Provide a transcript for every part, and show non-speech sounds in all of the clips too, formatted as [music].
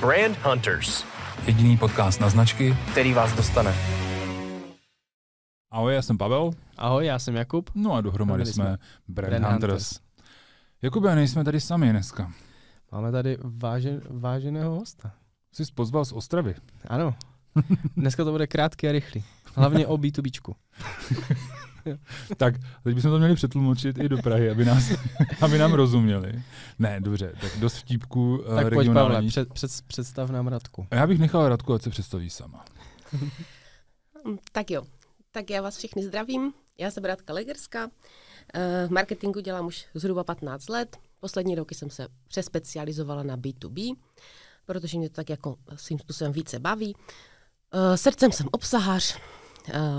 Brand Hunters. Jediný podcast na značky, který vás dostane. Ahoj, já jsem Pavel. Ahoj, já jsem Jakub. No a dohromady jsme, jsme Brand, Brand Hunters. Hunters. Jakube, nejsme tady sami dneska. Máme tady vážen, váženého hosta. Jsi pozval z Ostravy. Ano. [laughs] Dneska to bude krátký a rychlý. Hlavně o B2Bčku. [laughs] [laughs] tak, teď bychom to měli přetlumočit i do Prahy, aby, nás, [laughs] aby nám rozuměli. Ne, dobře, tak dost vtípku Tak uh, pojď, Pavle, před, před, představ nám Radku. A já bych nechal Radku, ať se představí sama. [laughs] tak jo, tak já vás všechny zdravím. Já jsem Radka Legerská. Uh, v marketingu dělám už zhruba 15 let. Poslední roky jsem se přespecializovala na B2B, protože mě to tak jako svým způsobem více baví. Uh, srdcem jsem obsahář,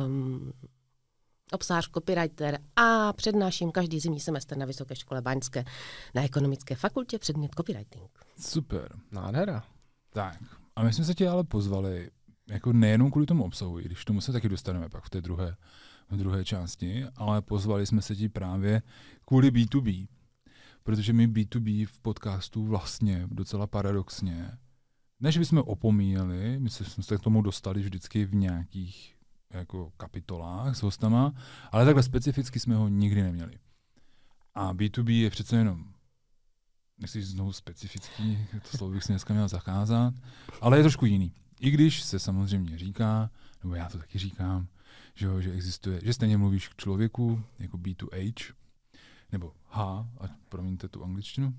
um, obsář, copywriter a přednáším každý zimní semestr na Vysoké škole Baňské na ekonomické fakultě předmět copywriting. Super. Nádhera. Tak, a my jsme se tě ale pozvali jako nejenom kvůli tomu obsahu, i když tomu se taky dostaneme pak v té druhé, v druhé části, ale pozvali jsme se ti právě kvůli B2B, protože my B2B v podcastu vlastně docela paradoxně, než bychom opomíjeli, my jsme se k tomu dostali vždycky v nějakých jako kapitolách s hostama, ale takhle specificky jsme ho nikdy neměli. A B2B je přece jenom, nechci znovu specifický, to slovo bych si dneska měl zacházat, ale je trošku jiný. I když se samozřejmě říká, nebo já to taky říkám, že, jo, že existuje, že stejně mluvíš k člověku, jako B2H, nebo H, ať promiňte tu angličtinu.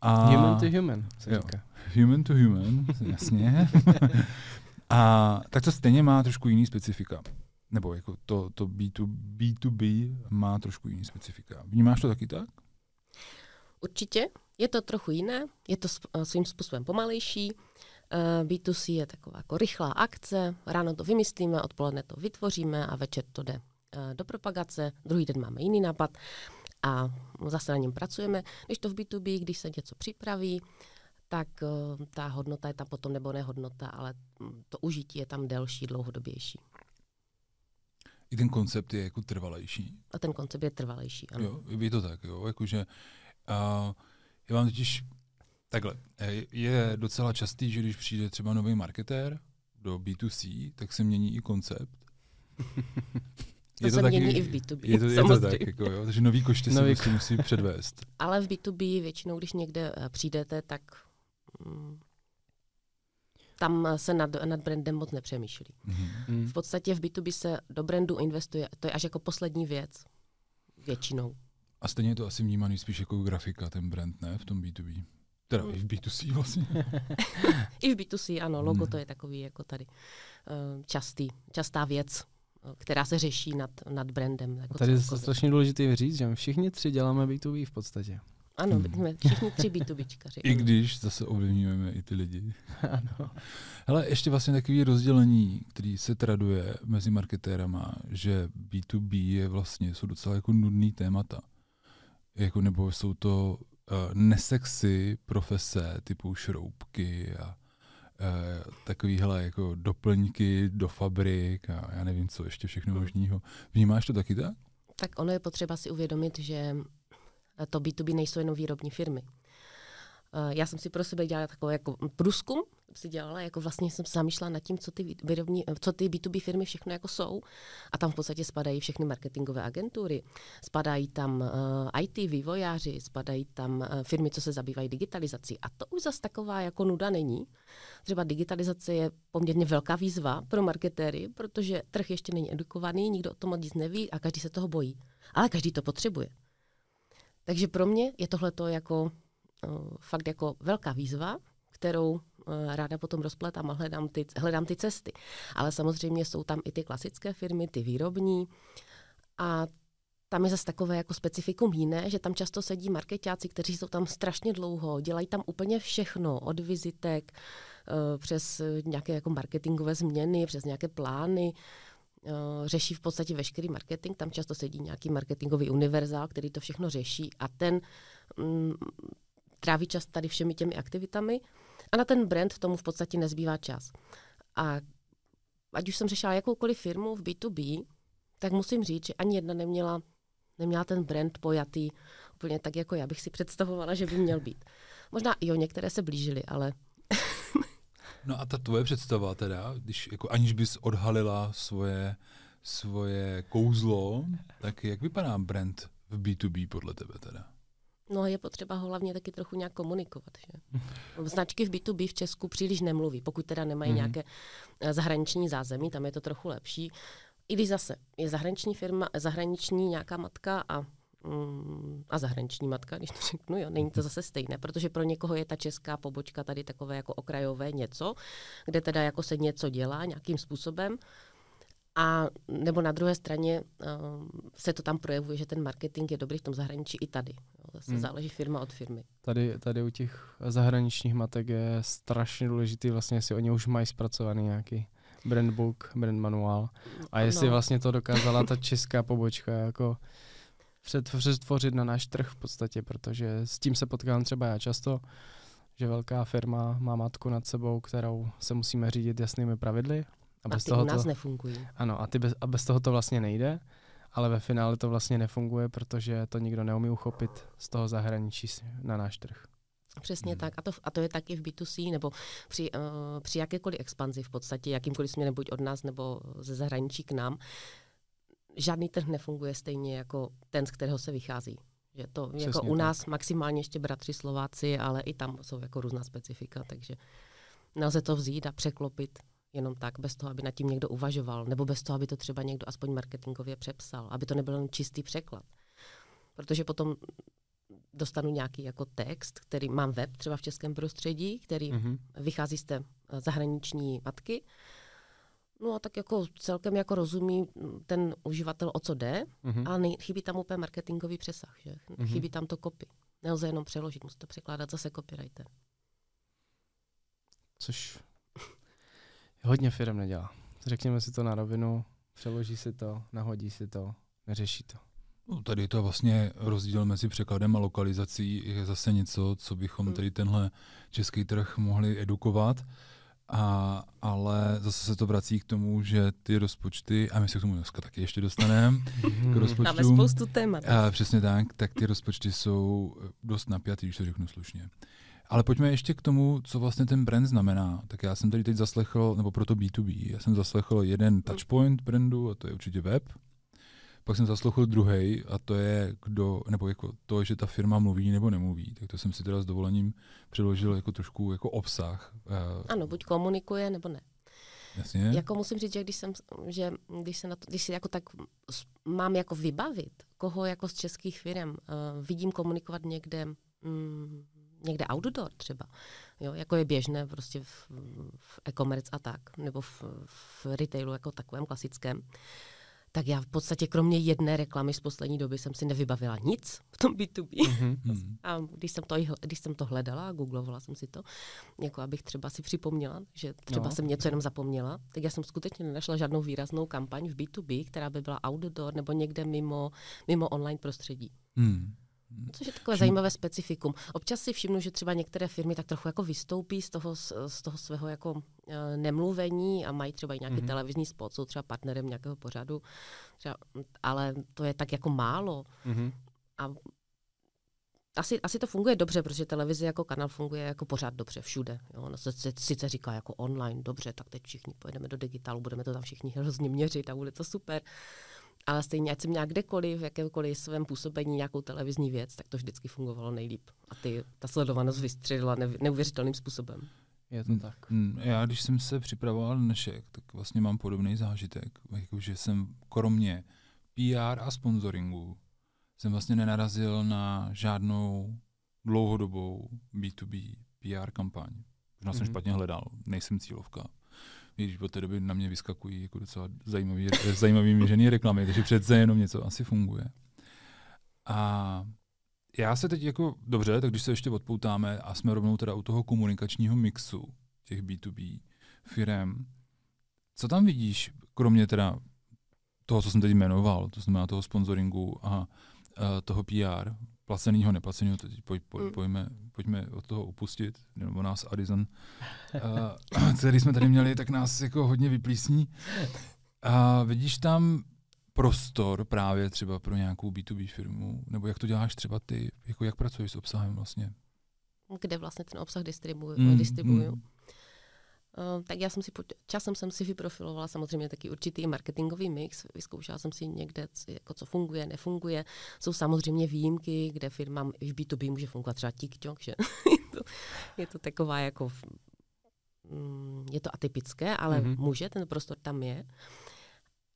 A, human to human, se jo, říká. Human to human, jasně. [laughs] A tak to stejně má trošku jiný specifika. Nebo jako to, to B2, B2B má trošku jiný specifika. Vnímáš to taky tak? Určitě. Je to trochu jiné, je to eh, svým způsobem pomalejší. Eh, B2C je taková jako rychlá akce, ráno to vymyslíme, odpoledne to vytvoříme a večer to jde eh, do propagace, druhý den máme jiný nápad a zase na něm pracujeme. Když to v B2B, když se něco připraví, tak uh, ta hodnota je tam potom, nebo nehodnota, ale to užití je tam delší, dlouhodobější. I ten koncept je jako trvalejší. A ten koncept je trvalejší, ano. Jo, je to tak, jo, jakože uh, já vám totiž takhle, e, je docela častý, že když přijde třeba nový marketér do B2C, tak se mění i koncept. [laughs] To je se to taky, mění i v B2B. Je to, je to tak, jako, jo, takže nový koště se prostě musí předvést. [laughs] Ale v B2B většinou, když někde e, přijdete, tak. Tam se nad, nad brandem moc nepřemýšlí. Mm. V podstatě v B2B se do brandu investuje, to je až jako poslední věc. Většinou. A stejně je to asi vnímaný spíš jako grafika, ten brand, ne, v tom B2B. Teda i v B2C vlastně. [laughs] I v B2C, ano, logo mm. to je takový jako tady uh, častý, častá věc, eh, která se řeší nad, nad brandem. Jako tady je strašně důležité říct, že my všichni tři děláme B2B v podstatě. Ano, hmm. jsme všichni tři B2Bčkaři. I když zase ovlivňujeme i ty lidi. [laughs] ano. Hele, ještě vlastně takový rozdělení, který se traduje mezi marketérama, že B2B je vlastně, jsou docela jako nudný témata. Jako, nebo jsou to uh, nesexy profese typu šroubky a uh, takovýhle jako doplňky do fabrik a já nevím, co ještě všechno možného. Vnímáš to taky tak? Tak ono je potřeba si uvědomit, že to B2B nejsou jenom výrobní firmy. Eh, já jsem si pro sebe dělala takový jako průzkum, si dělala, jako vlastně jsem se zamýšlela nad tím, co ty, výrobní, co ty B2B firmy všechno jako jsou. A tam v podstatě spadají všechny marketingové agentury, spadají tam uh, eh, IT vývojáři, spadají tam uh, firmy, co se zabývají digitalizací. A to už zase taková jako nuda není. Třeba digitalizace je poměrně velká výzva pro marketéry, protože trh ještě není edukovaný, nikdo o tom moc nic neví a každý se toho bojí. Ale každý to potřebuje. Takže pro mě je tohle jako uh, fakt jako velká výzva, kterou uh, ráda potom rozpletám a hledám ty, hledám ty cesty. Ale samozřejmě jsou tam i ty klasické firmy, ty výrobní a tam je zase takové jako specifikum jiné, že tam často sedí marketáci, kteří jsou tam strašně dlouho, dělají tam úplně všechno, od vizitek, uh, přes nějaké jako marketingové změny, přes nějaké plány, řeší v podstatě veškerý marketing. Tam často sedí nějaký marketingový univerzál, který to všechno řeší a ten um, tráví čas tady všemi těmi aktivitami a na ten brand tomu v podstatě nezbývá čas. A ať už jsem řešila jakoukoliv firmu v B2B, tak musím říct, že ani jedna neměla, neměla ten brand pojatý úplně tak, jako já bych si představovala, že by měl být. Možná i o některé se blížily, ale No a ta tvoje představa teda, když jako aniž bys odhalila svoje, svoje kouzlo, tak jak vypadá brand v B2B podle tebe teda? No je potřeba ho hlavně taky trochu nějak komunikovat. Že? Značky v B2B v Česku příliš nemluví, pokud teda nemají mm-hmm. nějaké eh, zahraniční zázemí, tam je to trochu lepší. I když zase je zahraniční firma, zahraniční nějaká matka a a zahraniční matka, když to řeknu, jo, není to zase stejné, protože pro někoho je ta česká pobočka tady takové jako okrajové něco, kde teda jako se něco dělá nějakým způsobem, a nebo na druhé straně uh, se to tam projevuje, že ten marketing je dobrý v tom zahraničí i tady. Jo, zase hmm. záleží firma od firmy. Tady, tady u těch zahraničních matek je strašně důležitý vlastně, jestli oni už mají zpracovaný nějaký brand book, brand manuál a jestli no. vlastně to dokázala ta česká pobočka jako přetvořit na náš trh v podstatě, protože s tím se potkám třeba já často, že velká firma má matku nad sebou, kterou se musíme řídit jasnými pravidly a, bez a ty toho u nás to, nefungují. Ano, a, ty bez, a bez toho to vlastně nejde, ale ve finále to vlastně nefunguje, protože to nikdo neumí uchopit z toho zahraničí na náš trh. Přesně hmm. tak. A to, a to je taky v B2C, nebo při, uh, při jakékoliv expanzi v podstatě, jakýmkoliv směrem, buď od nás nebo ze zahraničí k nám, žádný trh nefunguje stejně jako ten, z kterého se vychází. Že to Přesně jako u nás tak. maximálně ještě bratři Slováci, ale i tam jsou jako různá specifika, takže nelze to vzít a překlopit jenom tak, bez toho, aby nad tím někdo uvažoval, nebo bez toho, aby to třeba někdo aspoň marketingově přepsal, aby to nebyl jen čistý překlad. Protože potom dostanu nějaký jako text, který mám web třeba v českém prostředí, který mm-hmm. vychází z té eh, zahraniční matky. No a tak jako celkem jako rozumí ten uživatel, o co jde, mm-hmm. ale nej, chybí tam úplně marketingový přesah, že? Mm-hmm. Chybí tam to copy. Nelze jenom přeložit, musí to překládat zase copywriter. Což hodně firm nedělá. Řekněme si to na rovinu, přeloží si to, nahodí si to, neřeší to. No, tady to vlastně rozdíl mezi překladem a lokalizací je zase něco, co bychom hmm. tady tenhle český trh mohli edukovat. A, ale zase se to vrací k tomu, že ty rozpočty, a my se k tomu dneska taky ještě dostaneme, [laughs] k rozpočtům. Máme spoustu témat. A přesně tak, tak ty rozpočty jsou dost napjatý, když to řeknu slušně. Ale pojďme ještě k tomu, co vlastně ten brand znamená. Tak já jsem tady teď zaslechl, nebo proto B2B, já jsem zaslechl jeden touchpoint brandu, a to je určitě web. Pak jsem zaslechl druhý, a to je kdo, nebo jako to, že ta firma mluví nebo nemluví. Tak to jsem si teda s dovolením přeložil jako trošku jako obsah. Eh, ano, buď komunikuje, nebo ne. Jasně. Jako musím říct, že když jsem, že když se, na to, když si jako tak mám jako vybavit, koho jako z českých firm uh, vidím komunikovat někde mm, někde outdoor třeba, jo, jako je běžné prostě v, v e-commerce a tak, nebo v, v retailu jako takovém klasickém, tak já v podstatě kromě jedné reklamy z poslední doby jsem si nevybavila nic v tom B2B. Mm-hmm. [laughs] A když jsem, to, když jsem to hledala a googlovala jsem si to, jako abych třeba si připomněla, že třeba no. jsem něco jenom zapomněla, tak já jsem skutečně nenašla žádnou výraznou kampaň v B2B, která by byla outdoor nebo někde mimo, mimo online prostředí. Mm. Což je takové zajímavé specifikum. Občas si všimnu, že třeba některé firmy tak trochu jako vystoupí z toho, z toho svého jako uh, nemluvení a mají třeba i nějaký mm-hmm. televizní spot, jsou třeba partnerem nějakého pořadu, třeba, ale to je tak jako málo. Mm-hmm. A asi, asi to funguje dobře, protože televize jako kanál funguje jako pořád dobře všude. Jo. Ono se, se sice říká jako online, dobře, tak teď všichni pojedeme do digitálu, budeme to tam všichni [laughs] hrozně měřit a bude to super. Ale stejně, ať jsem měla kdekoliv, v jakémkoliv svém působení nějakou televizní věc, tak to vždycky fungovalo nejlíp. A ty, ta sledovanost vystřelila neuvěřitelným způsobem. Je to tak. Mm, já, když jsem se připravoval dnešek, tak vlastně mám podobný zážitek, jako že jsem kromě PR a sponsoringu jsem vlastně nenarazil na žádnou dlouhodobou B2B PR kampaň. Možná mm-hmm. jsem mhm. špatně hledal, nejsem cílovka když od té doby na mě vyskakují jako docela zajímavý, zajímavý měřený reklamy, takže přece jenom něco asi funguje. A já se teď jako, dobře, tak když se ještě odpoutáme a jsme rovnou teda u toho komunikačního mixu těch B2B firm, co tam vidíš, kromě teda toho, co jsem teď jmenoval, to znamená toho sponsoringu a, a toho PR, placeného, neplaceného, teď poj, poj, mm. pojďme, pojďme od toho upustit, nebo nás Addison, uh, který jsme tady měli, tak nás jako hodně vyplísní. A uh, vidíš tam prostor právě třeba pro nějakou B2B firmu, nebo jak to děláš třeba ty, jako jak pracuješ s obsahem vlastně? Kde vlastně ten obsah distribuju? Mm, distribuju. Mm. Uh, tak já jsem si, časem jsem si vyprofilovala samozřejmě taky určitý marketingový mix, vyzkoušela jsem si někde, jako co funguje, nefunguje. Jsou samozřejmě výjimky, kde firma v B2B může fungovat třeba TikTok, že [laughs] je, to, je to taková jako, mm, je to atypické, ale mm-hmm. může, ten prostor tam je.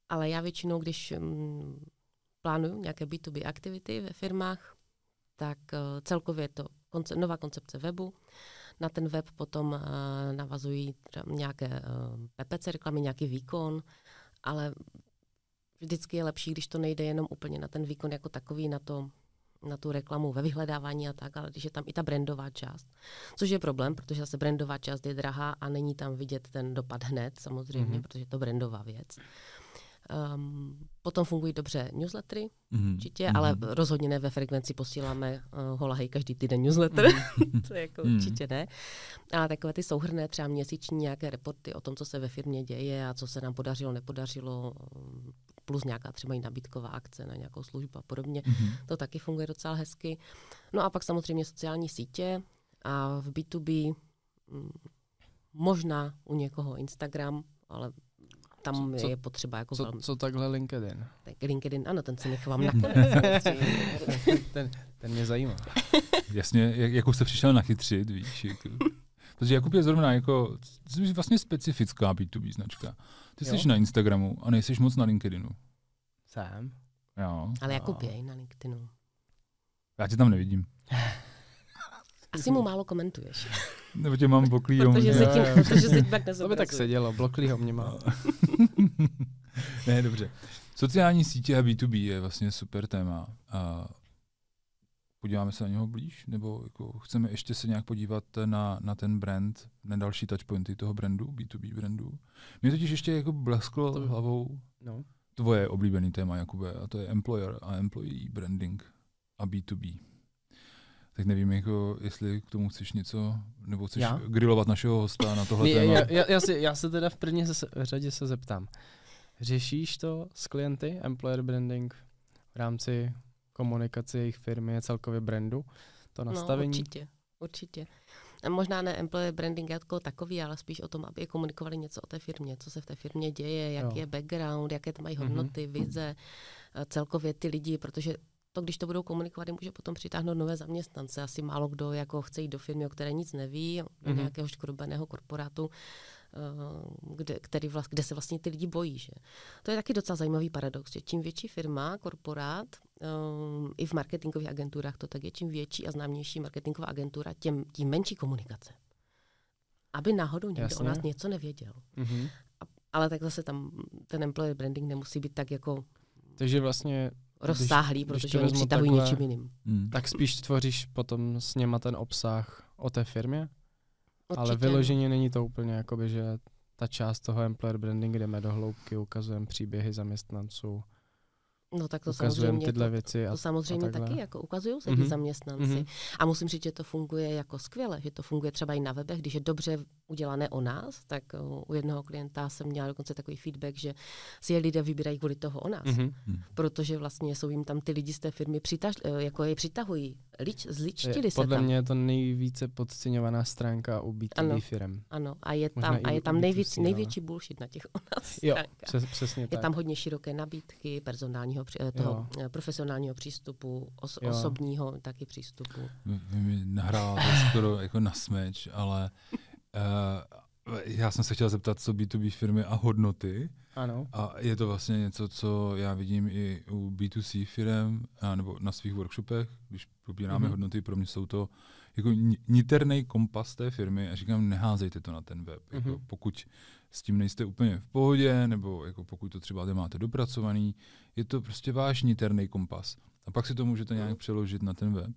Ale já většinou, když um, plánuju nějaké B2B aktivity ve firmách, tak uh, celkově je to konce- nová koncepce webu, na ten web potom uh, navazují nějaké eh, PPC reklamy, nějaký výkon, ale vždycky je lepší, když to nejde jenom úplně na ten výkon jako takový, na to na tu reklamu ve vyhledávání a tak, ale když je tam i ta brandová část. Což je problém, protože zase brandová část je drahá a není tam vidět ten dopad hned, samozřejmě, mm-hmm. protože je to brandová věc. Um, potom fungují dobře newslettery, mm-hmm. určitě, mm-hmm. ale rozhodně ne ve frekvenci posíláme uh, holahej každý týden newsletter, mm-hmm. [laughs] to je jako mm-hmm. určitě ne. A takové ty souhrné třeba měsíční nějaké reporty o tom, co se ve firmě děje a co se nám podařilo, nepodařilo, plus nějaká třeba i nabídková akce na nějakou službu a podobně. Mm-hmm. To taky funguje docela hezky. No a pak samozřejmě sociální sítě a v B2B mm, možná u někoho Instagram, ale tam co, je potřeba jako co, velmi... co takhle LinkedIn? Tak LinkedIn, ano, ten si nechávám nakonec. ten, ten mě zajímá. [laughs] Jasně, jak, jak už jste přišel nachytřit, víš, jako, protože Jakub je zrovna jako, jsi vlastně specifická B2B značka. Ty jo? jsi na Instagramu a nejsi moc na LinkedInu. Jsem. Jo. Ale Jakub je i na LinkedInu. Já tě tam nevidím. Asi mu málo komentuješ. Nebo tě mám bloklýho. Protože se tím, [laughs] protože se tak To by tak sedělo, bloklýho mě má. [laughs] ne, dobře. Sociální sítě a B2B je vlastně super téma. A podíváme se na něho blíž? Nebo jako chceme ještě se nějak podívat na, na ten brand, na další touchpointy toho brandu, B2B brandu? Mě totiž ještě jako blesklo to... hlavou no. tvoje oblíbený téma, Jakube, a to je employer a employee branding a B2B tak nevím, jako, jestli k tomu chceš něco, nebo chceš já? grilovat našeho hosta na tohle téma. Já, já, já, si, já se teda v první řadě se zeptám. Řešíš to s klienty, employer branding, v rámci komunikace jejich firmy, celkově brandu, to no, nastavení? No, určitě, určitě. A možná ne employer branding jako takový, ale spíš o tom, aby komunikovali něco o té firmě, co se v té firmě děje, jaký jo. je background, jaké to mají mhm. hodnoty, mm-hmm. vize, celkově ty lidi, protože to, když to budou komunikovat, může potom přitáhnout nové zaměstnance. Asi málo kdo jako chce jít do firmy, o které nic neví, do mm-hmm. nějakého škrobeného korporátu, eh, kde, který vlast, kde se vlastně ty lidi bojí. Že? To je taky docela zajímavý paradox, že čím větší firma, korporát, um, i v marketingových agenturách to tak je, čím větší a známější marketingová agentura, tím, tím menší komunikace. Aby náhodou někdo Jasně. o nás něco nevěděl. Mm-hmm. A, ale tak zase tam ten employer branding nemusí být tak jako... Takže vlastně rozsáhlý, když, protože když oni přitahují takhle, něčím jiným. Hmm. Tak spíš tvoříš potom s něma ten obsah o té firmě, Určitě. ale vyloženě není to úplně jakoby, že ta část toho employer branding, jdeme do hloubky, ukazujeme příběhy zaměstnanců, No tak to samozřejmě, tyhle to, věci a, to samozřejmě a taky jako ukazují se mm-hmm. ti zaměstnanci. Mm-hmm. A musím říct, že to funguje jako skvěle, že to funguje třeba i na webech, když je dobře udělané o nás, tak u jednoho klienta jsem měla dokonce takový feedback, že si je lidé vybírají kvůli toho o nás. Mm-hmm. Protože vlastně jsou jim tam ty lidi z té firmy přitaž, e, jako je přitahují. Lič, zličtili se Podle tam. mě je to nejvíce podceňovaná stránka u B2B ano, firm. Ano, a je tam, a je tam nejvíc, největší bullshit na těch o nás [laughs] Jo, přes, přesně Je tak. tam hodně široké nabídky, personálního, eh, toho jo. Eh, profesionálního přístupu, os, osobního taky přístupu. Vy, vy mi nahráváte skoro jako na smeč, ale uh, já jsem se chtěl zeptat, co B2B firmy a hodnoty. Ano. A je to vlastně něco, co já vidím i u B2C firm, nebo na svých workshopech, když probíráme mm-hmm. hodnoty, pro mě jsou to jako niterný kompas té firmy a říkám, neházejte to na ten web. Mm-hmm. Jako pokud s tím nejste úplně v pohodě, nebo jako pokud to třeba máte dopracovaný, je to prostě váš niterný kompas. A pak si to můžete nějak mhm. přeložit na ten web.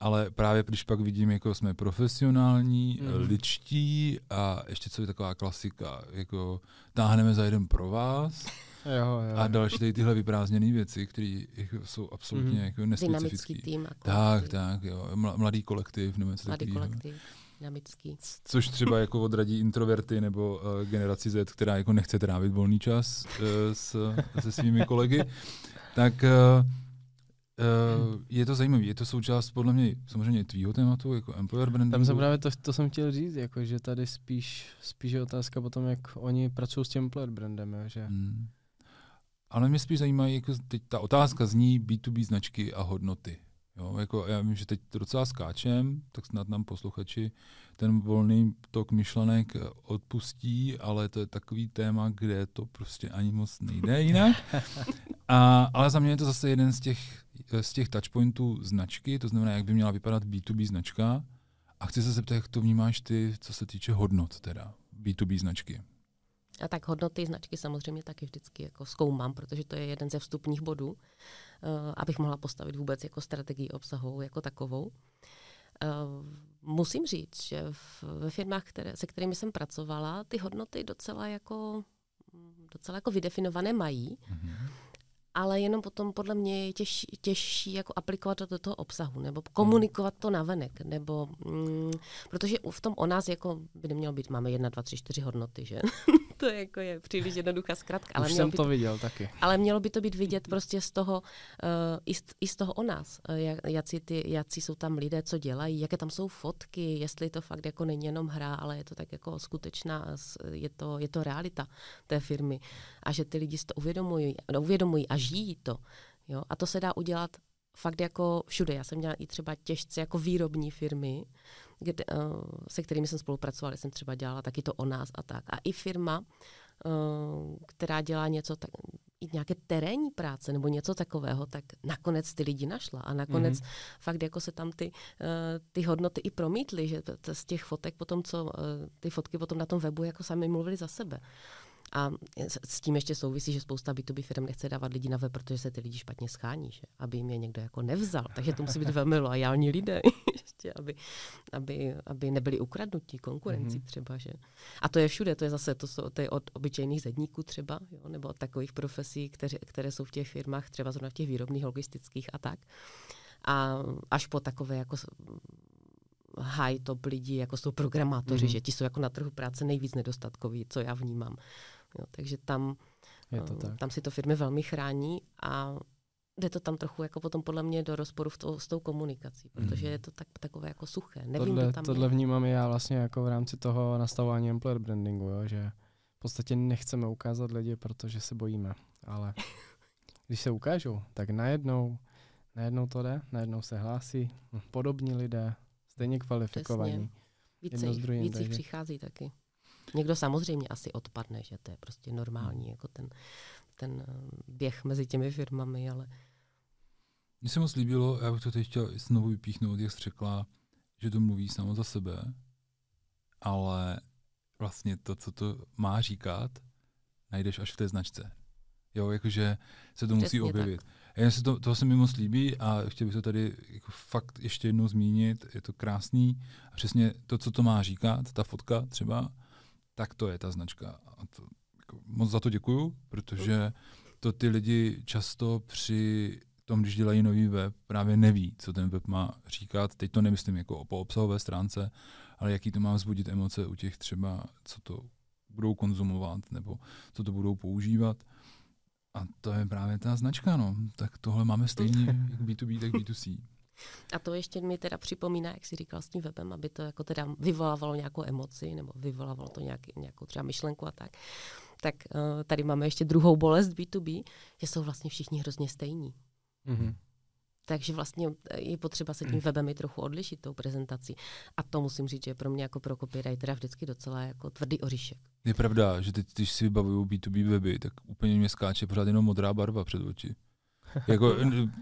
Ale právě když pak vidím, jako jsme profesionální, mm. ličtí a ještě co je taková klasika, jako táhneme za jeden pro vás, Jo, jo. A další tady tyhle vyprázdněné věci, které jako jsou absolutně mm. jako nespecifické. tým. Tak, tak, jo. Mladý kolektiv nebo něco Mladý kolektiv. Dynamický. Což třeba jako odradí introverty nebo uh, generaci Z, která jako nechce trávit volný čas uh, s, se svými kolegy. Tak uh, Uh, je to zajímavé, je to součást podle mě samozřejmě tvýho tématu, jako employer brandingu. Tam jsem právě to, to jsem chtěl říct, jako, že tady spíš, spíš je otázka potom, jak oni pracují s tím employer brandem, jo, že... Hmm. Ale mě spíš zajímá, jako teď ta otázka zní B2B značky a hodnoty. Jo, jako já vím, že teď docela skáčem, tak snad nám posluchači ten volný tok myšlenek odpustí, ale to je takový téma, kde to prostě ani moc nejde jinak. [laughs] A, ale za mě je to zase jeden z těch, z těch touchpointů značky, to znamená, jak by měla vypadat B2B značka. A chci se zeptat, jak to vnímáš ty, co se týče hodnot teda B2B značky. A tak hodnoty značky samozřejmě taky vždycky jako zkoumám, protože to je jeden ze vstupních bodů, uh, abych mohla postavit vůbec jako strategii obsahovou jako takovou. Uh, musím říct, že v, ve firmách, které, se kterými jsem pracovala, ty hodnoty docela jako, docela jako vydefinované mají. Mm-hmm ale jenom potom podle mě je těžší, těžší jako aplikovat to do toho obsahu, nebo komunikovat to navenek, nebo mm, protože v tom o nás jako by nemělo být, máme jedna, dva, tři, čtyři hodnoty, že? [laughs] to je, jako je příliš jednoduchá zkrátka. Ale Už jsem to viděl taky. Ale mělo by to být vidět prostě z toho, uh, i, z, i z toho o nás, uh, jak, jaký, ty, jaký jsou tam lidé, co dělají, jaké tam jsou fotky, jestli to fakt jako není jenom hra, ale je to tak jako skutečná, je to, je to realita té firmy a že ty lidi si to uvědomují, uvědomují a žijí to. Jo? A to se dá udělat fakt jako všude. Já jsem měla i třeba těžce jako výrobní firmy, kde, uh, se kterými jsem spolupracovala, jsem třeba dělala taky to o nás a tak. A i firma, uh, která dělá něco, tak, i nějaké terénní práce nebo něco takového, tak nakonec ty lidi našla a nakonec mm-hmm. fakt jako se tam ty, uh, ty hodnoty i promítly, že z těch fotek potom, co uh, ty fotky potom na tom webu jako sami mluvili za sebe. A s tím ještě souvisí, že spousta B2B firm nechce dávat lidi na web, protože se ty lidi špatně schání, že? aby jim je někdo jako nevzal. Takže to musí být velmi loajální lidé, [laughs] ještě, aby, aby, aby nebyli ukradnutí konkurencí mm-hmm. třeba. Že? A to je všude, to je zase to, jsou, to je od obyčejných zedníků třeba, jo? nebo od takových profesí, které, které jsou v těch firmách, třeba zrovna v těch výrobných, logistických a tak. A až po takové jako high top lidi, jako jsou programátoři, mm-hmm. že ti jsou jako na trhu práce nejvíc nedostatkoví, co já vnímám. Jo, takže tam, Je to eh, tak. tam si to firmy velmi chrání a jde to tam trochu jako potom podle mě do rozporu v to, s tou komunikací, protože mm. je to tak, takové jako suché. Nevím, tohle, tam tohle je. vnímám já vlastně jako v rámci toho nastavování employer brandingu, jo, že v podstatě nechceme ukázat lidi, protože se bojíme, ale [laughs] když se ukážou, tak najednou, najednou to jde, najednou se hlásí podobní lidé, stejně kvalifikovaní. Přesně. Více, víc jich přichází taky. Někdo samozřejmě asi odpadne, že to je prostě normální, hmm. jako ten, ten eh, běh mezi těmi firmami, ale... Mně se moc líbilo, já bych to teď chtěl znovu vypíchnout, jak jsi řekla, že to mluví samo za sebe, ale vlastně to, co to má říkat, najdeš až v té značce. Jo, jakože se to Přesně musí objevit. Tak. Já se to, to se mi moc líbí a chtěl bych to tady jako fakt ještě jednou zmínit. Je to krásný a přesně to, co to má říkat, ta fotka třeba, tak to je ta značka. A to, jako, moc za to děkuju, protože to ty lidi často při tom, když dělají nový web, právě neví, co ten web má říkat. Teď to nemyslím jako po obsahové stránce, ale jaký to má vzbudit emoce u těch třeba, co to budou konzumovat nebo co to budou používat. A to je právě ta značka, no. Tak tohle máme stejně [laughs] jak B2B, tak B2C. A to ještě mi teda připomíná, jak jsi říkal s tím webem, aby to jako teda vyvolávalo nějakou emoci nebo vyvolávalo to nějaký, nějakou třeba myšlenku a tak. Tak uh, tady máme ještě druhou bolest B2B, že jsou vlastně všichni hrozně stejní. Mm-hmm. Takže vlastně je potřeba se tím webem i trochu odlišit, tou prezentací. A to musím říct, že pro mě jako pro copywritera vždycky docela jako tvrdý oříšek. Je pravda, že teď, když si vybavuju B2B weby, tak úplně mě skáče pořád jenom modrá barva před oči jako,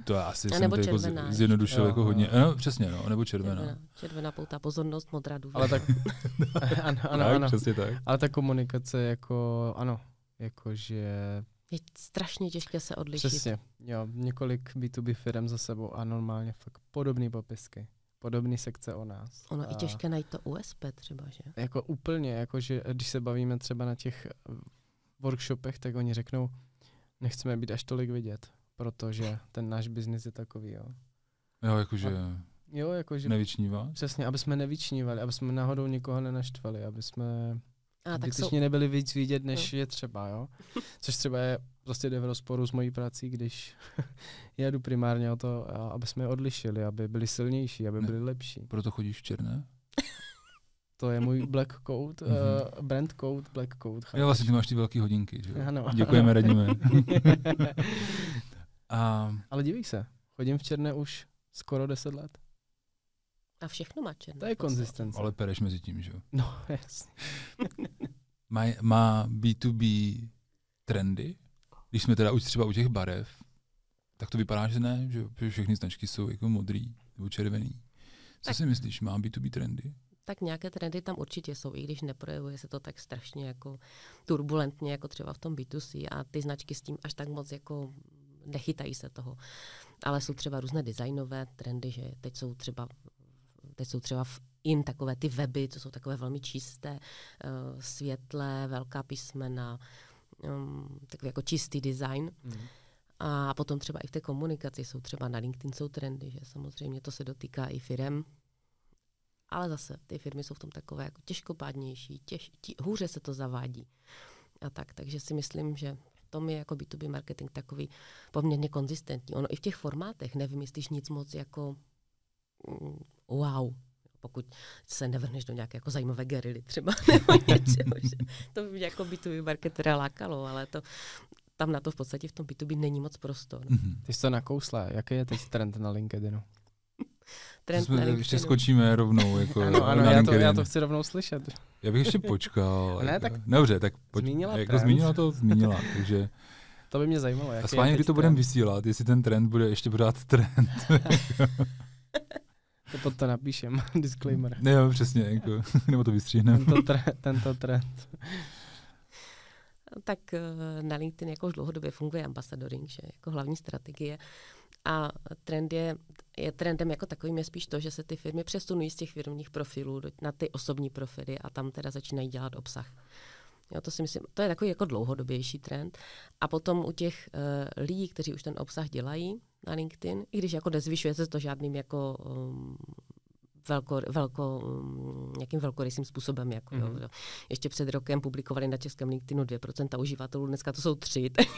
to já asi jsem to jako zjednodušil jako hodně. No, přesně, no, nebo červená. Červená, červená poutá pozornost, modrá důvěra. Ale tak, [laughs] ano, ano, tak, ano. Přesně tak. Ale ta komunikace jako, ano, jakože je strašně těžké se odlišit. Přesně, jo, několik B2B firm za sebou a normálně fakt podobné popisky, podobné sekce o nás. Ono a i těžké najít to USP třeba, že? Jako úplně, jakože když se bavíme třeba na těch workshopech, tak oni řeknou, nechceme být až tolik vidět protože ten náš biznis je takový, jo. Jo, jakože... Jo, jakože... Nevyčnívá? Přesně, aby jsme nevyčnívali, aby jsme náhodou nikoho nenaštvali, aby jsme A tak jsou, nebyli víc vidět, než je třeba, jo. Což třeba je prostě jde v rozporu s mojí prací, když [laughs] já jdu primárně o to, a- aby jsme je odlišili, aby byli silnější, aby Ne. byli lepší. Proto chodíš v černé? To je můj [laughs] black coat, uh, brand coat, black coat. Jo, vlastně ty máš ty velké hodinky, že jo? Ano. Děkujeme, radíme. [laughs] A Ale diví se, chodím v černé už skoro 10 let. a všechno má černé. To je konzistence. ale pereš mezi tím, že jo? No, [laughs] jasně. [laughs] Má, má B2B trendy? Když jsme teda už třeba u těch barev, tak to vypadá, že ne, že, že všechny značky jsou jako modrý nebo červený. Co Tak- si myslíš, má B2B trendy? Tak nějaké trendy tam určitě jsou, i když neprojevuje se to tak strašně jako turbulentně, jako třeba v tom B2C a ty značky s tím až tak moc jako nechytají se toho. Ale jsou třeba různé designové trendy, že teď jsou třeba teď jsou třeba v in takové ty weby, co jsou takové velmi čisté, uh, světlé, velká písmena, um, takový jako čistý design. Mm. A potom třeba i v té komunikaci jsou třeba na LinkedIn jsou trendy, že samozřejmě to se dotýká i firem. Ale zase ty firmy jsou v tom takové jako těžkopádnější, těž, tí, hůře se to zavádí. A tak, takže si myslím, že tom je jako B2B marketing takový poměrně konzistentní. Ono i v těch formátech nevymyslíš nic moc jako mm, wow, pokud se nevrhneš do nějaké jako zajímavé gerily třeba [laughs] nebo něčeho, že to by mě jako B2B marketera lákalo, ale to, tam na to v podstatě v tom B2B není moc prostor. Mhm. Ty jsi to nakousla. Jaký je teď trend na LinkedInu? Trend jsme, na ještě LinkedInu. skočíme rovnou jako Ano, [laughs] ano, na já to, já to chci rovnou slyšet. Já bych ještě počkal. [laughs] Ne, jako. tak Dobře, tak pojď, zmínila jako trend. zmínila to, zmínila, [laughs] takže To by mě zajímalo. a Jaký schválně, je kdy to budeme vysílat, jestli ten trend bude ještě pořád trend. To pod to napíšem, disclaimer. ne, jo, přesně, jako, nebo to vystříhneme. Tento, tre, tento trend. tak eh, na LinkedIn jako už dlouhodobě funguje ambasadoring, že jako hlavní strategie. A trend je, je trendem jako takovým je spíš to, že se ty firmy přesunují z těch firmních profilů na ty osobní profily a tam teda začínají dělat obsah. Jo, to si myslím, to je takový jako dlouhodobější trend. A potom u těch uh, lidí, kteří už ten obsah dělají na LinkedIn, i když jako nezvyšuje se to žádným jako um, velko, velko, um, nějakým velkorysým způsobem. Jako, mm-hmm. jo, Mhm. jo. Ještě před rokem publikovali na českém LinkedInu 2% uživatelů, dneska to jsou 3, [laughs] takže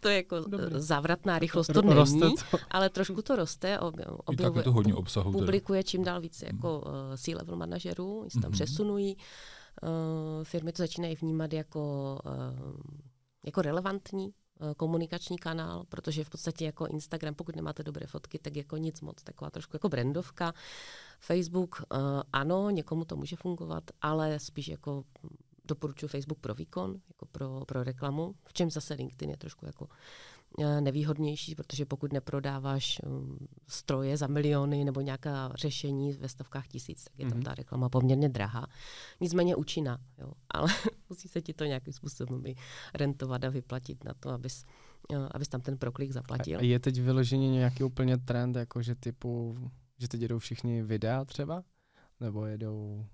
to je jako Dobrý. Dobrý. závratná rychlost, to Ro- není, to. ale trošku to roste. Objevuje, to hodně obsahu. Publikuje čím dál více jako uh, C-level manažerů, oni se tam Mhm. přesunují. Uh, firmy to začínají vnímat jako, uh, jako relevantní komunikační kanál, protože v podstatě jako Instagram, pokud nemáte dobré fotky, tak jako nic moc, taková trošku jako brandovka. Facebook, uh, ano, někomu to může fungovat, ale spíš jako mm, doporučuji Facebook pro výkon, jako pro, pro reklamu, v čem zase LinkedIn je trošku jako eh, nevýhodnější, protože pokud neprodáváš um, stroje za miliony nebo nějaká řešení ve stovkách tisíc, tak je tam Mhm. ta reklama poměrně drahá. Nicméně účinná, jo. ale [laughs] musí se ti to nějakým způsobem rentovat a vyplatit na to, abys, eh, abys tam ten proklik zaplatil. A je teď vyloženě nějaký úplně trend, jako že typu, že teď jedou všichni videa třeba? Nebo jedou...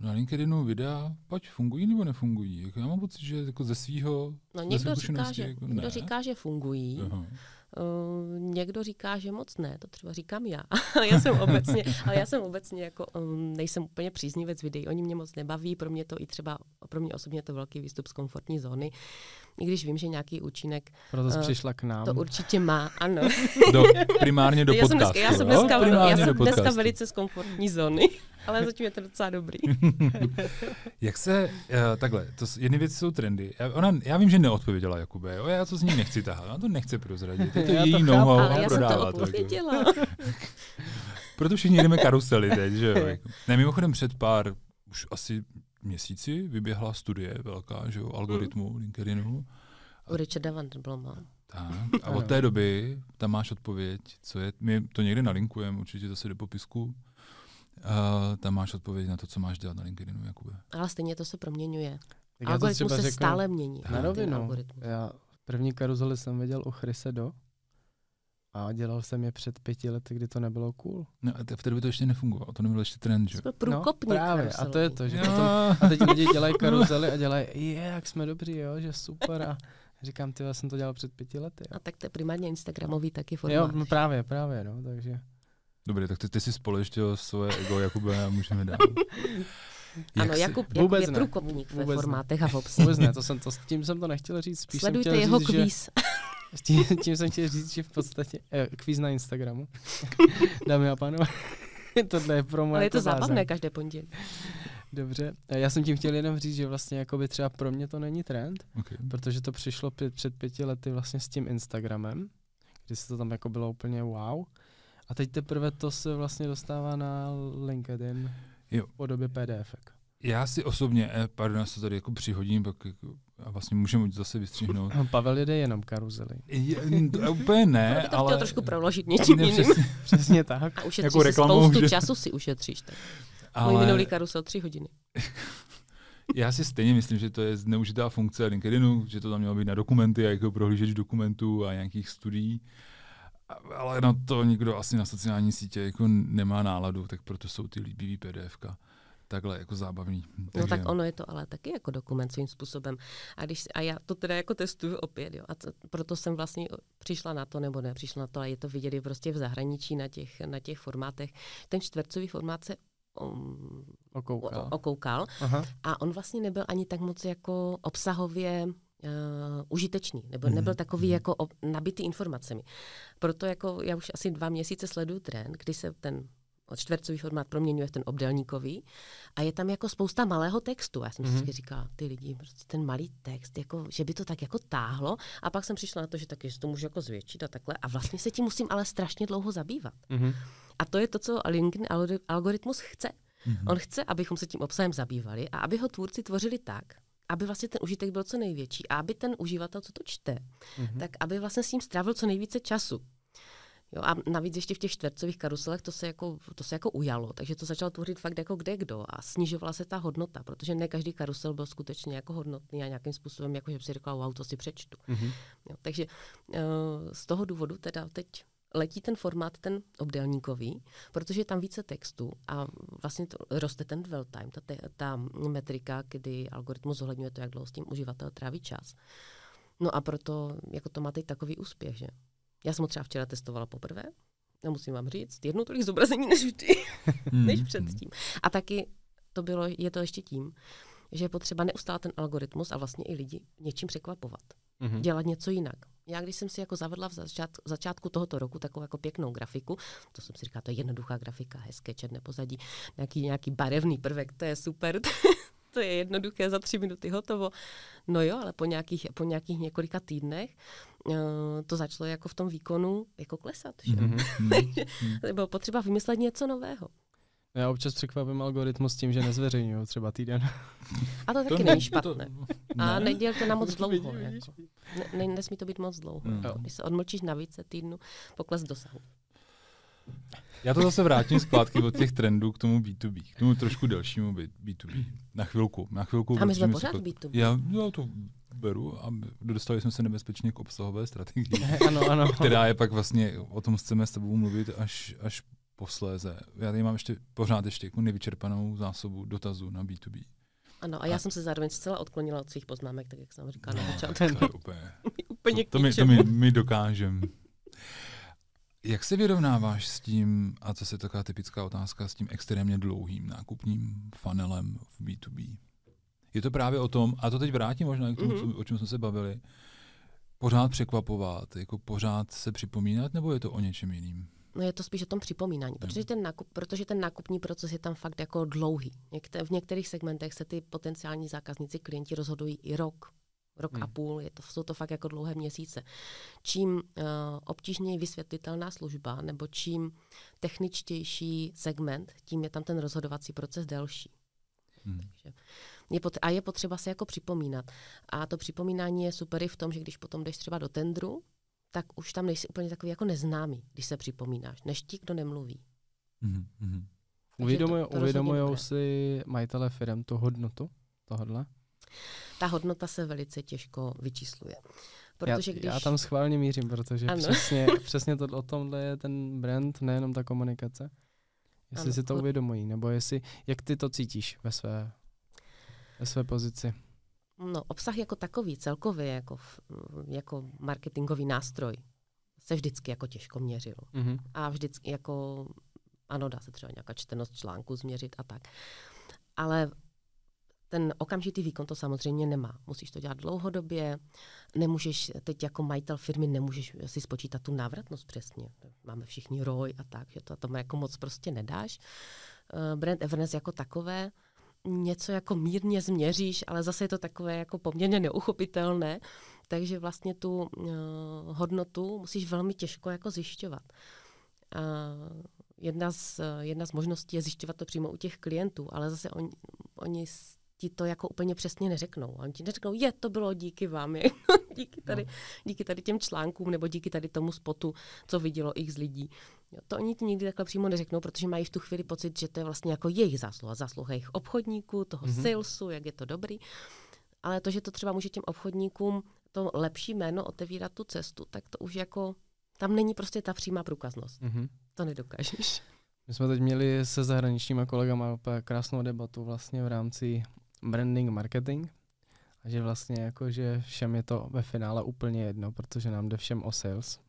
Na LinkedInu videa, pojď, fungují nebo nefungují? Jako já mám pocit, že jako ze svýho, No, někdo říká, že, jako někdo ne. říká, že fungují, Aha. Uh, někdo říká, že moc ne, to třeba říkám já. Ale [laughs] já jsem obecně, ale já jsem obecně jako um, nejsem úplně příznivec videí, oni mě moc nebaví, pro mě to i třeba, pro mě osobně je to velký výstup z komfortní zóny. I když vím, že nějaký účinek Proto jsi Eh, přišla k nám. to určitě má, ano. Do, primárně do já jsem podcastu. dneska, já jsem dneska, Primárně já jsem dneska podcastu. velice z komfortní zóny, [laughs] ale zatím je to docela dobrý. [laughs] Jak se, uh, takhle, to, jedny věci jsou trendy. Já, ona, já vím, že neodpověděla Jakube, jo? já to z ní nechci tahat, ona to nechce prozradit. Je to Já to její chápu, know-how a já jsem to prodává to. Jako. odpověděla. [laughs] Proto všichni jdeme karusely teď, že jo? Ne, mimochodem před pár, už asi měsíci vyběhla studie velká, že jo, algoritmu LinkedInu. U Richarda Vanderbloma. Tak, a od té doby tam máš odpověď, co je, my to někde nalinkujeme, určitě zase do popisku. Uh, tam máš odpověď na to, co máš dělat na LinkedInu, Jakube. Ale stejně to se proměňuje. Tak já to Algoritmus se řeknu stále mění. Na rovinu. Já první karuzely jsem viděl u Chryse do a dělal jsem je před pěti lety, kdy to nebylo cool. No a v té době to ještě nefungovalo, to nebyl ještě trend, že? Jsme průkopník. no, právě, a to je to, že potom, a teď [laughs] lidi dělají karuzely a dělají, je, jak jsme dobrý, jo, že super a říkám, ty, já jsem to dělal před pěti lety. A tak to je primárně Instagramový taky formát. Jo, no právě, právě, no, takže. Dobrý, tak ty, ty si společtil svoje ego, Jakube, a můžeme dál. [laughs] Ano, si- Jakub, Jakub Vůbec je ne. průkopník ve Vůbec ne. formátech a v obsahu. Vůbec ne, to jsem, to, tím jsem to nechtěl říct. Spíš Sledujte jsem jeho říct, že, kvíz. [laughs] tím, tím jsem chtěl říct, že v podstatě eh, kvíz na Instagramu. [laughs] Dámy a pánové, [laughs] tohle je pro moje Ale je to jako zábavné každé pondělí. Dobře, Eh, já jsem tím chtěl jenom říct, že vlastně jakoby třeba pro mě to není trend, Okay. protože to přišlo pět, před pěti lety vlastně s tím Instagramem, kdy se to tam jako bylo úplně wow. A teď teprve to se vlastně dostává na LinkedIn Jo. v podobě PDF. Já si osobně, eh, pardon, já se tady jako přihodím, pak jako, a vlastně můžeme zase vystřihnout. [laughs] Pavel jede jenom karuzely. Je, to, úplně ne, to ale... chtěl trošku proložit něčím Ne, jiným. přesně, [laughs] Přesně tak. A ušetříš Jako si reklamou, spoustu že? času si ušetříš. Tak. Ale... [laughs] Můj minulý karusel tři hodiny. já si stejně myslím, že to je zneužitá funkce LinkedInu, že to tam mělo být na dokumenty a jako prohlížeč dokumentů a nějakých studií. Ale na to nikdo asi na sociální sítě jako nemá náladu, tak proto jsou ty líbivý PDFka takhle jako zábavný. No tak ono je to ale taky jako dokument svým způsobem. A, když, a já to teda jako testuju opět, jo. A to, proto jsem vlastně přišla na to, nebo ne, přišla na to, ale je to vidět i prostě v zahraničí na těch, na těch formátech. Ten čtvercový formát se um, Okoukal. o- okoukal Aha. a on vlastně nebyl ani tak moc jako obsahově uh, užitečný, nebo nebyl takový mhm. jako ob, nabitý informacemi. Proto jako já už asi dva měsíce sleduju trend, kdy se ten čtvercový formát proměňuje v ten obdelníkový a je tam jako spousta malého textu. Já jsem si Mhm. vždycky říkala, ty lidi, prostě ten malý text, jako, že by to tak jako táhlo a pak jsem přišla na to, že taky že to můžu jako zvětšit a takhle a vlastně se tím musím ale strašně dlouho zabývat. Mhm. A to je to, co LinkedIn algori- algoritmus chce. Mhm. On chce, abychom se tím obsahem zabývali a aby ho tvůrci tvořili tak, aby vlastně ten užitek byl co největší a aby ten uživatel, co to čte, Mhm. tak aby vlastně s ním strávil co nejvíce času. Jo, a navíc ještě v těch čtvercových karuselech to se, jako, to se jako ujalo, takže to začal tvořit fakt jako kde kdo a snižovala se ta hodnota, protože ne každý karusel byl skutečně jako hodnotný a nějakým způsobem, jako že si řekla, wow, to si přečtu. Mhm. Jo, takže uh, z toho důvodu teda teď letí ten formát, ten obdélníkový, protože je tam více textu a vlastně to roste ten dwell time, ta, te, ta metrika, kdy algoritmus zohledňuje to, jak dlouho s tím uživatel tráví čas. No a proto jako to má teď takový úspěch, že? Já jsem ho třeba včera testovala poprvé, a musím vám říct, jednou tolik zobrazení než vždy, Mhm. než předtím. A taky to bylo, je to ještě tím, že je potřeba neustále ten algoritmus a vlastně i lidi něčím překvapovat Mhm. dělat něco jinak. Já když jsem si jako zavedla v začát, začátku tohoto roku takovou jako pěknou grafiku, to jsem si říkala, to je jednoduchá grafika, hezké černé pozadí, nějaký, nějaký barevný prvek, to je super, [laughs] to je jednoduché, za tři minuty hotovo. No jo, ale po nějakých, po nějakých několika týdnech uh, to začalo jako v tom výkonu jako klesat. Že? Mhm. [laughs] Mm-hmm. Bylo potřeba vymyslet něco nového. Já občas překvapím algoritmus tím, že nezveřejňuju třeba týden. A to taky To není ne- špatné. to- A ne. nedělte na moc Vidíš, dlouho. vidíš, Jako. Ne, ne, nesmí to být moc dlouho. Mm. Jako. Když se odmlčíš na více týdnu, pokles dosahu. Já to zase vrátím zpátky od těch trendů k tomu B2B, k tomu trošku delšímu B- B2B. Na chvilku, na chvilku. A my jsme pořád se- v B2B. Já, já to beru a dostali jsme se nebezpečně k obsahové strategii, [laughs] ano, ano. která je pak vlastně, o tom chceme s tebou mluvit až, až posléze. Já tady mám ještě pořád ještě jako nevyčerpanou zásobu dotazů na B2B. Ano, a já jsem se zároveň zcela odklonila od svých poznámek, tak jak jsem říkala na začátku. to je [laughs] úplně, Úplně to, to, my, to my, my dokážeme. Jak se vyrovnáváš s tím, a to je taková typická otázka, s tím extrémně dlouhým nákupním funnelem v B2B? Je to právě o tom, a to teď vrátím možná k tomu, Mhm. co, o čem jsme se bavili, pořád překvapovat, jako pořád se připomínat, nebo je to o něčem jiným? No je to spíš o tom připomínání, protože ten, nákup, protože ten nákupní proces je tam fakt jako dlouhý. Někte, v některých segmentech se ty potenciální zákazníci, klienti rozhodují i rok, rok Hmm. a půl, je to, jsou to fakt jako dlouhé měsíce. Čím uh, obtížněji vysvětlitelná služba nebo čím techničtější segment, tím je tam ten rozhodovací proces delší. Hmm. Je pot- a je potřeba se jako připomínat. A to připomínání je super i v tom, že když potom jdeš třeba do tendru, tak už tam nejsi úplně takový jako neznámý, když se připomínáš, než ti, kdo nemluví. Mhm, mhm. Uvědomují dobré. si majitele firm tu hodnotu tohodle? Ta hodnota se velice těžko vyčísluje. Protože já, když... já tam schválně mířím, protože Ano. přesně, [laughs] přesně to, o tomhle je ten brand, nejenom ta komunikace. Jestli Ano, si to uvědomují, nebo jestli, jak ty to cítíš ve své, ve své pozici. No, obsah jako takový, celkově jako, jako marketingový nástroj, se vždycky jako těžko měřil. Mhm. A vždycky jako, ano, dá se třeba nějaká čtenost článku změřit a tak. Ale ten okamžitý výkon to samozřejmě nemá. Musíš to dělat dlouhodobě, nemůžeš, teď jako majitel firmy nemůžeš si spočítat tu návratnost přesně. Máme všichni ROI a tak, že to tam jako moc prostě nedáš. Uh, brand Everness jako takové, něco jako mírně změříš, ale zase je to takové jako poměrně neuchopitelné, takže vlastně tu uh, hodnotu musíš velmi těžko jako zjišťovat. Uh, jedna, z, jedna z možností je zjišťovat to přímo u těch klientů, ale zase on, oni ti to jako úplně přesně neřeknou. Oni ti neřeknou, je, to bylo díky vám, je, [laughs] díky, tady, no. díky tady těm článkům nebo díky tady tomu spotu, co vidělo x z lidí. Jo, to oni ti nikdy takhle přímo neřeknou, protože mají v tu chvíli pocit, že to je vlastně jako jejich zásluha, zásluha jejich obchodníků, toho mm-hmm. salesu, jak je to dobrý. Ale to, že to třeba může těm obchodníkům to lepší jméno otevírat tu cestu, tak to už jako, tam není prostě ta přímá průkaznost. Mm-hmm. To nedokážeš. My jsme teď měli se zahraničníma kolegama krásnou debatu vlastně v rámci branding, marketing. A že vlastně jako, že všem je to ve finále úplně jedno, protože nám jde všem o sales.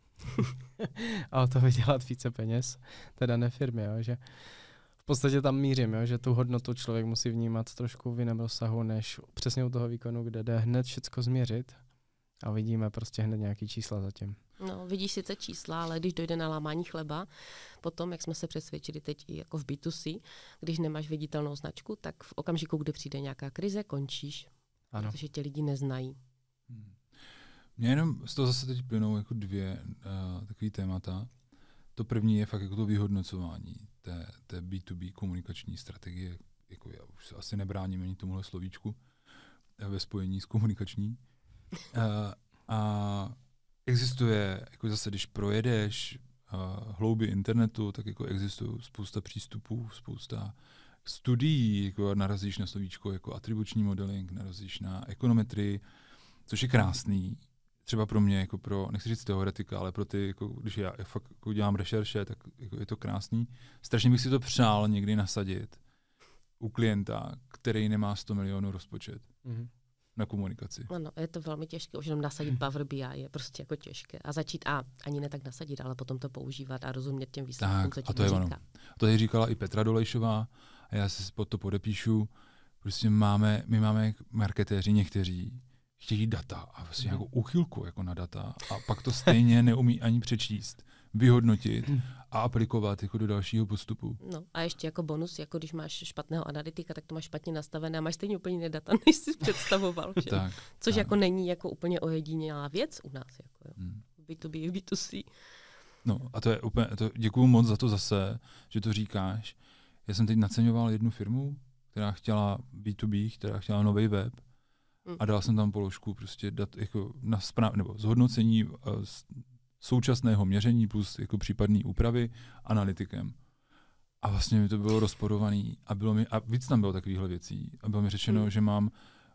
[laughs] a o to vydělat více peněz té dané firmy, jo, že v podstatě tam mířím, jo, že tu hodnotu člověk musí vnímat trošku v jiném rozsahu, než přesně u toho výkonu, kde jde hned všechno změřit a vidíme prostě hned nějaký čísla zatím. No, vidíš sice čísla, ale když dojde na lámání chleba, potom, jak jsme se přesvědčili teď i jako v B2C, když nemáš viditelnou značku, tak v okamžiku, kdy přijde nějaká krize, končíš. Ano. Protože tě lidi neznají. Hmm. Mně jenom z toho zase teď plynou jako dvě uh, takové témata. To první je fakt jako to vyhodnocování té, té B2B komunikační strategie. Jako já už se asi nebráním ani tomuhle slovíčku eh, ve spojení s komunikační. Uh, a existuje, jako zase, když projedeš uh, hlouby internetu, tak jako existují spousta přístupů, spousta studií, jako narazíš na slovíčko jako atribuční modeling, narazíš na ekonometrii, což je krásný, třeba pro mě, jako pro, nechci říct teoretika, ale pro ty, jako, když já fakt jako dělám rešerše, tak jako je to krásný. Strašně bych si to přál někdy nasadit u klienta, který nemá 100 milionů rozpočet. Mm-hmm na komunikaci. Ano, je to velmi těžké, už jenom nasadit Power BI je prostě jako těžké. A začít, a ani ne tak nasadit, ale potom to používat a rozumět těm výsledkům, co ti a to je říká. Ono. To je říkala i Petra Dolejšová a já si pod to podepíšu. Prostě máme, my máme marketéři někteří, chtějí data a vlastně mm. jako uchylku jako na data a pak to stejně neumí ani přečíst vyhodnotit a aplikovat jako do dalšího postupu. No a ještě jako bonus, jako když máš špatného analytika, tak to máš špatně nastavené a máš stejně úplně jiné data, [laughs] než jsi představoval. Že? tak, Což tak. jako není jako úplně ojedinělá věc u nás. Jako, jo. Hmm. B2B, B2C. No a to je úplně, to děkuju moc za to zase, že to říkáš. Já jsem teď naceňoval jednu firmu, která chtěla B2B, která chtěla nový web hmm. a dal jsem tam položku prostě dat jako na správ, nebo zhodnocení uh, současného měření plus jako případné úpravy analytikem. A vlastně mi to bylo rozporovaný a, bylo mi, a víc tam bylo takovýchhle věcí. A bylo mi řečeno, hmm. že mám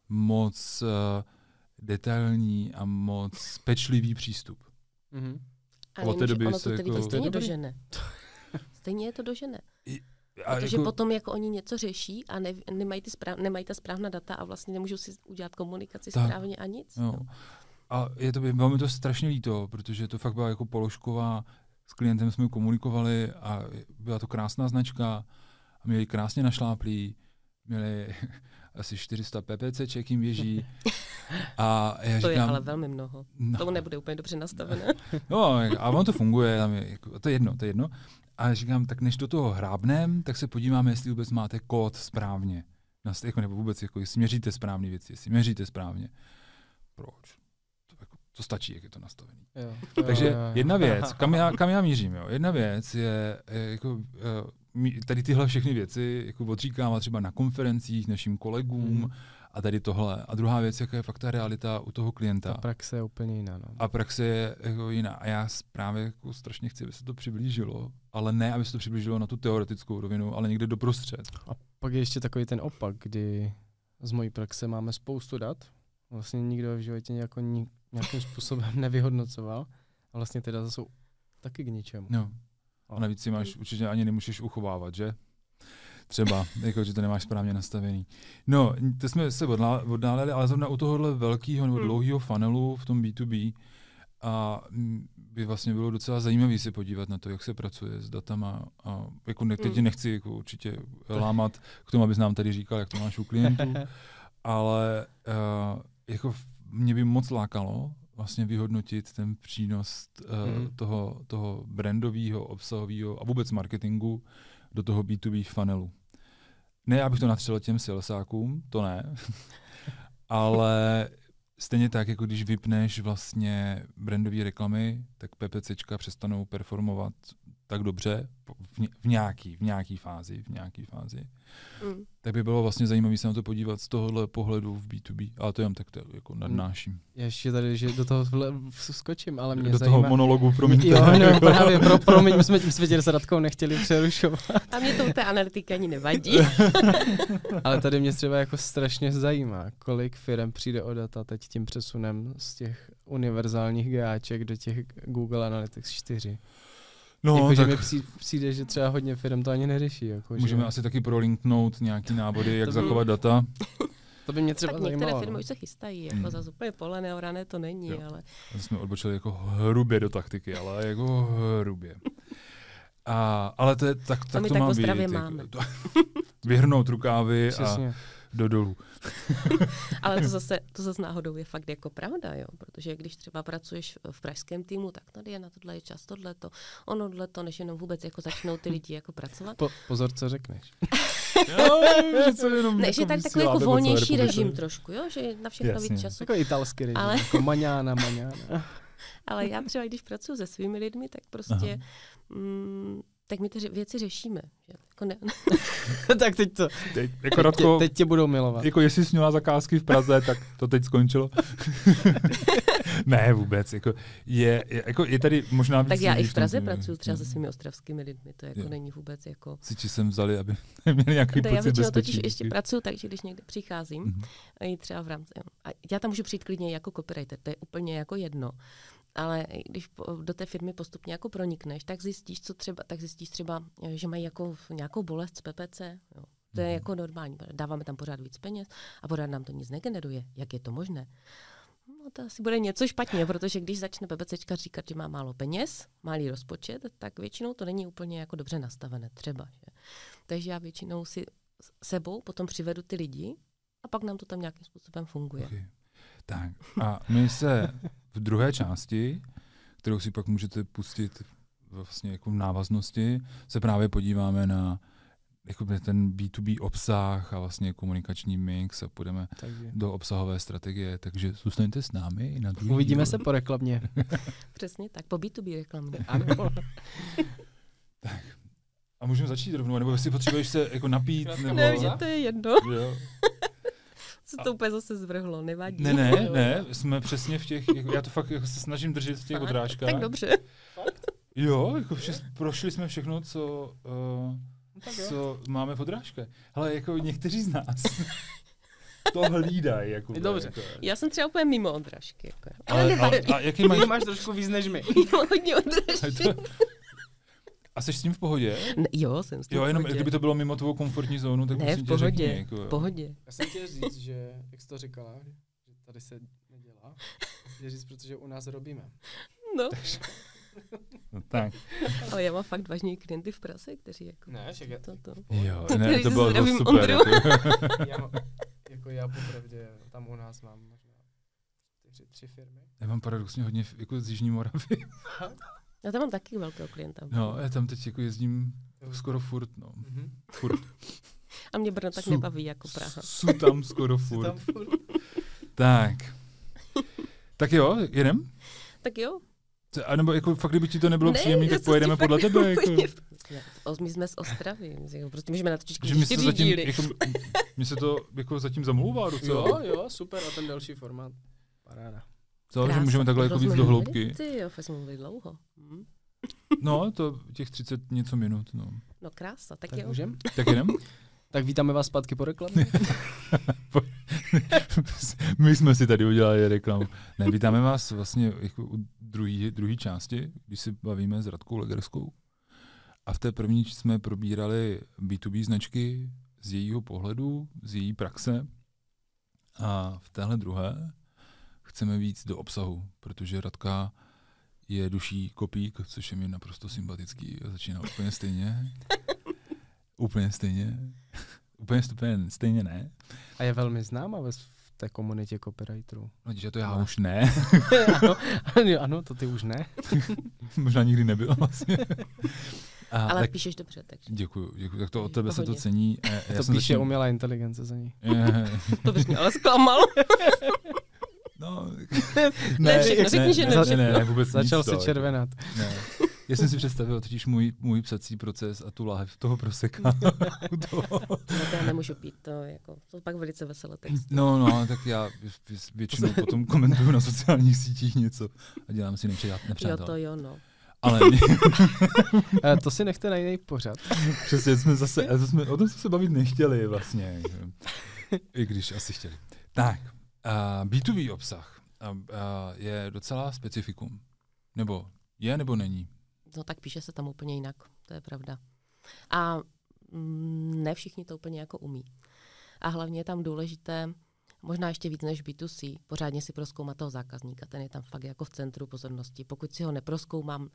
moc uh, detailní a moc pečlivý přístup. Mm-hmm. A od té doby ono to tedy jako... stejně dožene. stejně je to dožene. A Protože jako... potom jako oni něco řeší a ne, nemají, ty správ, nemají ta správná data a vlastně nemůžou si udělat komunikaci tak. správně a nic. Jo. No. A je to, bylo mi to strašně líto, protože to fakt byla jako položková, s klientem jsme komunikovali a byla to krásná značka a měli krásně našláplý, měli [laughs] asi 400 ppc jim běží. A já to říkám, je ale velmi mnoho. No, Tomu nebude úplně dobře nastavené. [laughs] no, a ono to funguje, tam je, jako, to je jedno, to je jedno. A říkám, tak než do toho hrábnem, tak se podíváme, jestli vůbec máte kód správně. Jako, nebo vůbec, jako, jestli měříte správné věci, jestli měříte správně. Proč? To stačí, jak je to nastavené. Takže jedna věc, [laughs] kam já, kam já mířím, jo? jedna věc je, je jako, uh, tady tyhle všechny věci jako odříkávat třeba na konferencích našim kolegům hmm. a tady tohle. A druhá věc, jaká je fakt ta realita u toho klienta. A praxe je úplně jiná. No. A praxe je jako jiná. A já právě jako strašně chci, aby se to přiblížilo, ale ne, aby se to přiblížilo na tu teoretickou rovinu, ale někde doprostřed. A pak je ještě takový ten opak, kdy z mojí praxe máme spoustu dat, vlastně nikdo v životě jako nějakým způsobem [laughs] nevyhodnocoval a vlastně ty data jsou taky k ničemu. No. A navíc si máš určitě ani nemůžeš uchovávat, že? Třeba, [laughs] jako, že to nemáš správně nastavený. No, to jsme se oddáleli, ale zrovna u tohohle velkého nebo hmm. dlouhého funnelu v tom B2B a mm, by vlastně bylo docela zajímavé se podívat na to, jak se pracuje s datama. A jako ne, teď Mm. nechci jako určitě lámat k tomu, abys nám tady říkal, jak to máš u klientů, [laughs] ale uh, jako mě by moc lákalo vlastně vyhodnotit ten přínos uh, Mhm. toho, toho brandového, obsahového a vůbec marketingu do toho B2B funnelu. Ne, abych to natřel těm salesákům, to ne, [laughs] ale stejně tak, jako když vypneš vlastně brandové reklamy, tak PPCčka přestanou performovat tak dobře v, ně, v, nějaký, v nějaký fázi, v nějaký fázi. Mm. Tak by bylo vlastně zajímavé se na to podívat z tohohle pohledu v B2B, ale to jenom tak to jako nadnáším. Já ještě tady, že do toho skočím, ale mě Do zajímá... toho monologu, promiňte. Jo, no, [laughs] právě, pro, promiň, my jsme, my jsme tě s Radkou nechtěli přerušovat. A mě to u té analytiky ani nevadí. [laughs] Ale tady mě třeba jako strašně zajímá, kolik firm přijde o data teď tím přesunem z těch univerzálních GAček do těch Google Analytics 4. No, jako, že tak mi přijde, že třeba hodně firm to ani neřeší. Jako, můžeme že, asi taky prolinknout nějaký návody, jak To by- zachovat data. To by mě třeba tak některé zajímalo. firmy no. už se chystají, jako Mm. za úplně pole neorané to není, Jo. ale To jsme odbočili jako hrubě do taktiky, ale jako hrubě. A, ale to je, tak, tak my to tak má o být. zdravě jako máme. to- [laughs] vyhrnout rukávy a Přesně. Do dolů. [laughs] Ale to zase, to zase náhodou je fakt jako pravda, jo? protože když třeba pracuješ v pražském týmu, tak tady je na tohle je čas, tohle to, ono tohle to, než jenom vůbec jako začnou ty lidi jako pracovat. Po, pozor, co řekneš. [laughs] že co jenom Ne, že tak takový jako volnější režim trošku, jo? že na všechno Jasně. víc času. Jako italský režim, Ale- jako maňána, maňána. [laughs] Ale já třeba, když pracuji se svými lidmi, tak prostě, mm, tak my ty ře- věci řešíme. Že? Jako ne, [laughs] tak teď to, Teď, jako teď, tě, Radko, teď tě budou milovat. jako jestli jsi měla zakázky v Praze, tak to teď skončilo. [laughs] ne, vůbec. Jako je, je, jako je tady možná víc tak já i v Praze týmu. pracuji třeba se svými ostravskými lidmi, to jako Jo. není vůbec jako... Si či sem vzali, aby [laughs] měli nějaký To já pocit většinou bezpečí. totiž ještě pracuji tak, že když někde přicházím, Mhm. a i třeba v rámci, a já tam můžu přijít klidně jako copywriter, to je úplně jako jedno. Ale když do té firmy postupně jako pronikneš, tak zjistíš, co třeba, tak zjistíš třeba, eh, že mají jako nějakou bolest z PPC. Jo. To je Mhm. jako normální. Dáváme tam pořád víc peněz a pořád nám to nic negeneruje. Jak je to možné? No to asi bude něco špatně, protože když začne PPCčka říkat, že má málo peněz, malý rozpočet, tak většinou to není úplně jako dobře nastavené třeba. Že? Takže já většinou si sebou potom přivedu ty lidi a pak nám to tam nějakým způsobem funguje. Okay. Tak a my se v druhé části, kterou si pak můžete pustit vlastně jako v návaznosti, se právě podíváme na jako ten B2B obsah a vlastně komunikační mix a půjdeme Takže. do obsahové strategie, takže zůstaňte s námi na druhý Uvidíme díl. se po reklamě. [laughs] Přesně tak, po B2B reklamě. [laughs] Ano. A můžeme začít rovnou, nebo jestli potřebuješ se jako napít, nebo... Ne, že to je jedno, Jo. [laughs] co to úplně zase zvrhlo, nevadí. Ne, ne, ne, jsme přesně v těch, jako, já to fakt jako se snažím držet v těch Fakt? odrážkách. Tak dobře. Jo, jako vše, prošli jsme všechno, co, uh, tak jo. co máme v odrážkách. Ale jako někteří z nás to hlídají. Jako, Dobře. Jako, Já jsem třeba úplně mimo odražky. Jako. Ale, ale, nevadí. a, jaký mají... Máš trošku víc než my. [laughs] Mám hodně odražky. A jsi s tím v pohodě? Ne, jo, jsem s tím Jo, jenom pohodě. kdyby to bylo mimo tvou komfortní zónu, tak Ne, v tě řekni. pohodě, Jako, v pohodě. Já jsem chtěl říct, že, jak jsi to říkala, že tady se nedělá. Chtěl říct, protože u nás robíme. No, No, tak. ale já mám fakt vážní klienty v Praze, kteří jako... Ne, však já- to, to. Jo, ne, to bylo to super. Ondru. Jako. [laughs] Já, mám- jako já popravdě, tam u nás mám možná čtyři, tři firmy. Já mám paradoxně hodně jako z Jižní Moravy. Já tam mám taky velkého klienta. No, já tam teď jako jezdím skoro furt, no. Mhm. Furt. A mě Brno tak Su- nebaví jako Praha. Jsou tam skoro furt. tam furt. Tak. Tak jo, jedem? Tak jo. A nebo jako fakt, kdyby ti to nebylo Ne, příjemné, já tak pojedeme podle tebe. Jako. My jsme z Ostravy, prostě můžeme natočit Že mi se čtyři zatím, díly. jako, mi se to jako zatím zamlouvá docela. Jo, jo, super. A ten další formát. Paráda. Co, že Krása, můžeme takhle jako víc do hloubky. Ty jo, fakt jsme mluvili dlouho. Hm. No, to těch 30 něco minut, no. No krása, tak, Tak jo. můžem? Tak jedem? [laughs] Tak vítáme vás zpátky po reklamě. [laughs] My jsme si tady udělali reklamu. Ne, vítáme vás vlastně jako u druhé druhý části, když si bavíme s Radkou Legerskou. A v té první jsme probírali B2B značky z jejího pohledu, z její praxe. A v téhle druhé chceme víc do obsahu, protože Radka je duší kopík, což je mi naprosto sympatický a začíná úplně stejně. [laughs] úplně stejně. úplně stejně, stejně ne. A je velmi známá ve v té komunitě copywriterů. No, že to já už ne. [laughs] ano, ano, to ty už ne. [laughs] Možná nikdy nebyl vlastně. A, Ale tak, píšeš dobře, takže. Děkuju, děkuju. Tak to od tebe se to cení. Já to píše začín... umělá inteligence za ní. to bys mě ale zklamal. No, ne, ne, řekni, ne, že ne, ne, ne, vůbec Začal se červenat. Ne. Já jsem si představil totiž můj, můj psací proces a tu láhev toho proseka. [laughs] [laughs] toho. No to já nemůžu pít, to, jako, to pak velice veselé text. No, no, tak já většinou potom komentuju na sociálních sítích něco a dělám si nepřátel. Jo, to jo, no. Ale [laughs] mě... to si nechte na jiný pořad. Přesně, jsme zase, to jsme, o tom jsme se bavit nechtěli vlastně. I když asi chtěli. Tak, uh, B2B obsah uh, uh, je docela specifikum. Nebo je, nebo není? No tak píše se tam úplně jinak, to je pravda. A mm, ne všichni to úplně jako umí. A hlavně je tam důležité, možná ještě víc než B2C, pořádně si proskoumat toho zákazníka. Ten je tam fakt jako v centru pozornosti. Pokud si ho neproskoumám,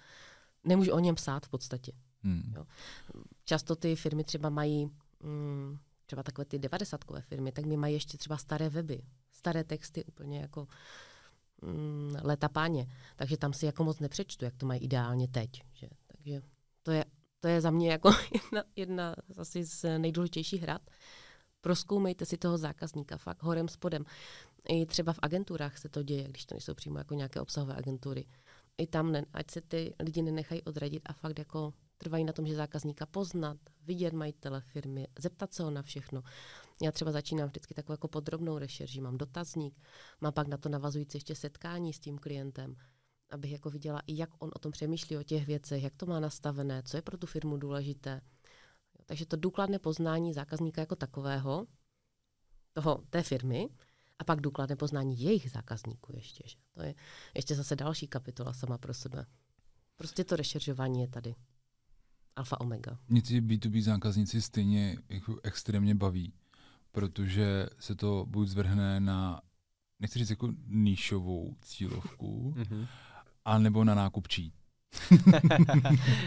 nemůžu o něm psát v podstatě. Hmm. Jo. Často ty firmy třeba mají, mm, třeba takové ty 90 firmy, tak mi mají ještě třeba staré weby, staré texty úplně jako mm, leta páně. Takže tam si jako moc nepřečtu, jak to mají ideálně teď. Že? Takže to je, to je za mě jako [laughs] jedna, jedna asi z nejdůležitějších hrad. Proskoumejte si toho zákazníka fakt horem spodem. I třeba v agenturách se to děje, když to nejsou přímo jako nějaké obsahové agentury. I tam, ne, ať se ty lidi nenechají odradit a fakt jako trvají na tom, že zákazníka poznat, vidět majitele firmy, zeptat se ho na všechno. Já třeba začínám vždycky takovou jako podrobnou rešerži, mám dotazník, mám pak na to navazující ještě setkání s tím klientem, abych jako viděla i jak on o tom přemýšlí, o těch věcech, jak to má nastavené, co je pro tu firmu důležité. Takže to důkladné poznání zákazníka jako takového, toho, té firmy, a pak důkladné poznání jejich zákazníků ještě. Že? To je ještě zase další kapitola sama pro sebe. Prostě to rešeržování je tady. Alfa omega. Mě ty B2B zákazníci stejně jako extrémně baví, protože se to buď zvrhne na, nechci říct jako níšovou cílovku, mm-hmm. a nebo na nákupčí.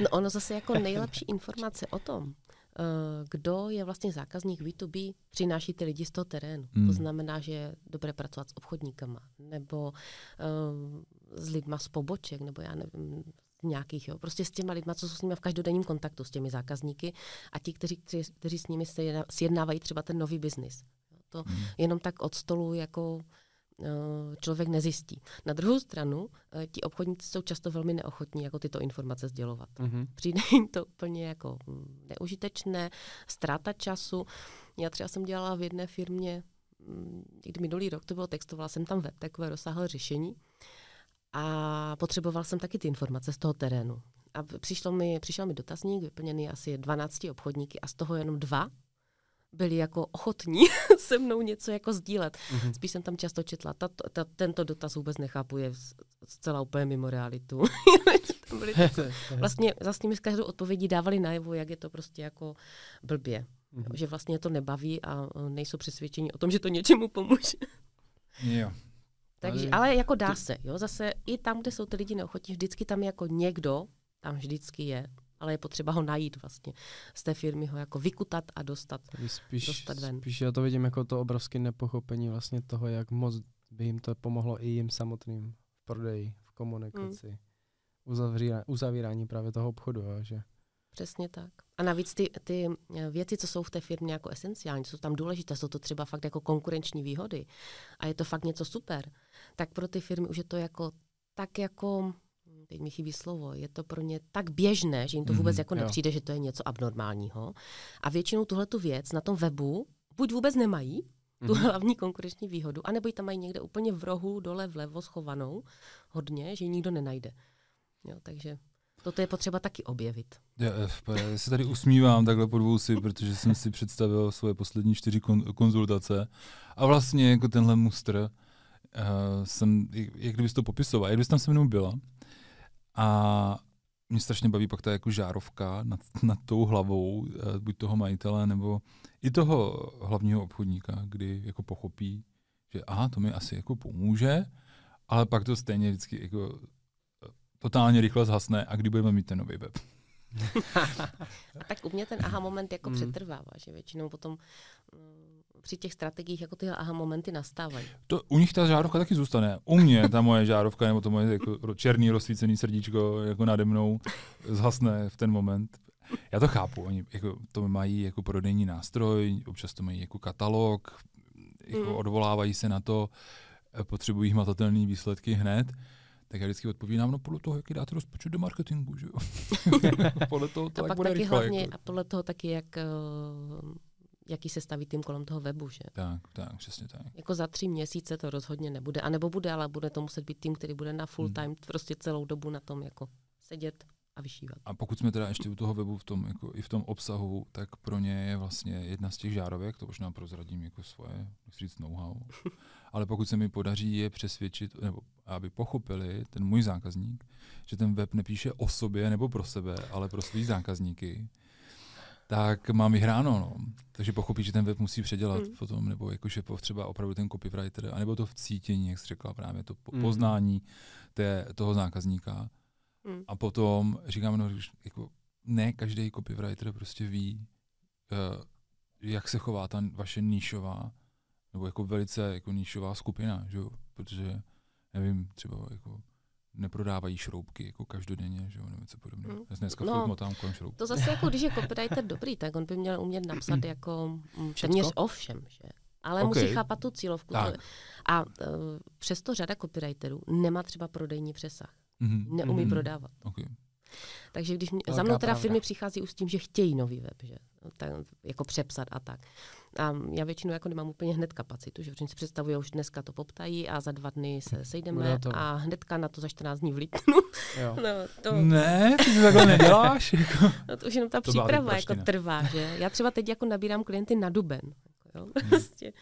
no ono zase jako nejlepší informace o tom, Eh, kdo je vlastně zákazník B2B, přináší ty lidi z toho terénu. Hmm. To znamená, že je dobré pracovat s obchodníkama, nebo uh, s lidma z poboček, nebo já nevím, nějakých, jo. prostě s těma lidma, co jsou s nimi v každodenním kontaktu, s těmi zákazníky a ti, kteří, kteří, kteří s nimi sjednávají třeba ten nový biznis. To hmm. jenom tak od stolu jako Eh, člověk nezjistí. Na druhou stranu, eh, ti obchodníci jsou často velmi neochotní jako tyto informace sdělovat. Mm-hmm. Přijde jim to úplně jako mm, neužitečné, ztráta času. Já třeba jsem dělala v jedné firmě, mm, někdy minulý rok to bylo, textovala jsem tam web, takové rozsáhlé řešení a potřeboval jsem taky ty informace z toho terénu. A přišlo mi, přišel mi dotazník, vyplněný asi 12 obchodníky a z toho jenom dva byli jako ochotní [laughs] se mnou něco jako sdílet. Mm-hmm. Spíš jsem tam často četla, ta, ta, tento dotaz vůbec nechápu, je zcela úplně mimo realitu. [laughs] [laughs] vlastně za s nimi s každou odpovědí dávali najevo, jak je to prostě jako blbě. Mm-hmm. Že vlastně to nebaví a e, nejsou přesvědčení o tom, že to něčemu pomůže. jo. Takže, ale jako dá se, jo, zase i tam, kde jsou ty lidi neochotní, vždycky tam jako někdo, tam vždycky je, ale je potřeba ho najít vlastně z té firmy, ho jako vykutat a dostat, spíš, dostat ven. Spíš já to vidím jako to obrovské nepochopení vlastně toho, jak moc by jim to pomohlo i jim samotným v prodeji, v komunikaci, hmm. uzavírání, uzavírání právě toho obchodu. A že... Přesně tak. A navíc ty, ty věci, co jsou v té firmě jako esenciální, jsou tam důležité, jsou to třeba fakt jako konkurenční výhody a je to fakt něco super, tak pro ty firmy už je to jako tak jako teď mi chybí slovo, je to pro ně tak běžné, že jim to vůbec mm, jako nepřijde, jo. že to je něco abnormálního. A většinou tuhle tu věc na tom webu buď vůbec nemají, tu mm. hlavní konkurenční výhodu, anebo ji tam mají někde úplně v rohu, dole vlevo schovanou, hodně, že ji nikdo nenajde. Jo, takže toto je potřeba taky objevit. Já, já se tady usmívám takhle po dvou si, protože jsem si představil svoje poslední čtyři kon- konzultace a vlastně jako tenhle mustr uh, jsem, jak kdybys to popisoval, jak bys tam se mnou byla, a mě strašně baví pak ta jako žárovka nad, nad tou hlavou, eh, buď toho majitele, nebo i toho hlavního obchodníka, kdy jako pochopí, že aha, to mi asi jako pomůže, ale pak to stejně vždycky jako eh, totálně rychle zhasne a kdy budeme mít ten nový web. [laughs] tak u mě ten aha moment jako Mm. přetrvává, že většinou potom mm, při těch strategiích jako tyhle aha momenty nastávají. To, u nich ta žárovka taky zůstane. U mě ta moje žárovka nebo to moje jako černý rozsvícený srdíčko jako nade mnou zhasne v ten moment. Já to chápu, oni jako, to mají jako prodejní nástroj, občas to mají jako katalog, jako Mm. odvolávají se na to, potřebují hmatatelné výsledky hned. Tak já vždycky odpovídám, no podle toho, jaký dáte rozpočet do marketingu, že jo? [laughs] podle toho to a tak pak bude taky rychle. hlavně, Jako. a podle toho taky, jak, eh, jaký se staví tým kolem toho webu, že? Tak, tak, přesně tak. Jako za tři měsíce to rozhodně nebude. A nebo bude, ale bude to muset být tým, který bude na full Hmm. time prostě celou dobu na tom jako sedět a vyšívat. A pokud jsme teda ještě u toho webu v tom, jako i v tom obsahu, tak pro ně je vlastně jedna z těch žárovek, to možná prozradím jako svoje, nechci říct know-how, [laughs] ale pokud se mi podaří je přesvědčit, nebo aby pochopili, ten můj zákazník, že ten web nepíše o sobě nebo pro sebe, ale pro svý zákazníky, tak mám vyhráno. No. Takže pochopí, že ten web musí předělat Mm. potom, nebo jakože potřeba opravdu ten copywriter, anebo to v cítění, jak jsi řekla právě, to po- Mm. poznání té, toho zákazníka. Hmm. A potom říkám, no, jako ne každý copywriter prostě ví, uh, jak se chová ta vaše níšová, nebo jako velice jako níšová skupina, že jo? protože nevím, třeba jako neprodávají šroubky jako každodenně, že jo, nebo něco podobného. Mm. Já dneska No, motám kolem šroubky. To zase jako, když je copywriter dobrý, tak on by měl umět napsat [clears throat] jako mm, téměř o všem, že? Ale OK. musí chápat tu cílovku. Tak. A uh, přesto řada copywriterů nemá třeba prodejní přesah. Mhm. Neumí Mhm. prodávat. Okay. Takže když mě, za mnou teda pravda. firmy přichází už s tím, že chtějí nový web, že? Tak, jako přepsat a tak. A já většinou jako nemám úplně hned kapacitu, že si představují, už dneska to poptají a za dva dny se sejdeme hotovo. a hnedka na to za 14 dní vlítnu. Jo. [laughs] No, to, Ne, ty to takhle neděláš. [laughs] Jako. no, to už jenom ta To příprava jako trvá, že? Já třeba teď jako nabírám klienty na duben. Jako, jo? Hmm. [laughs] Prostě,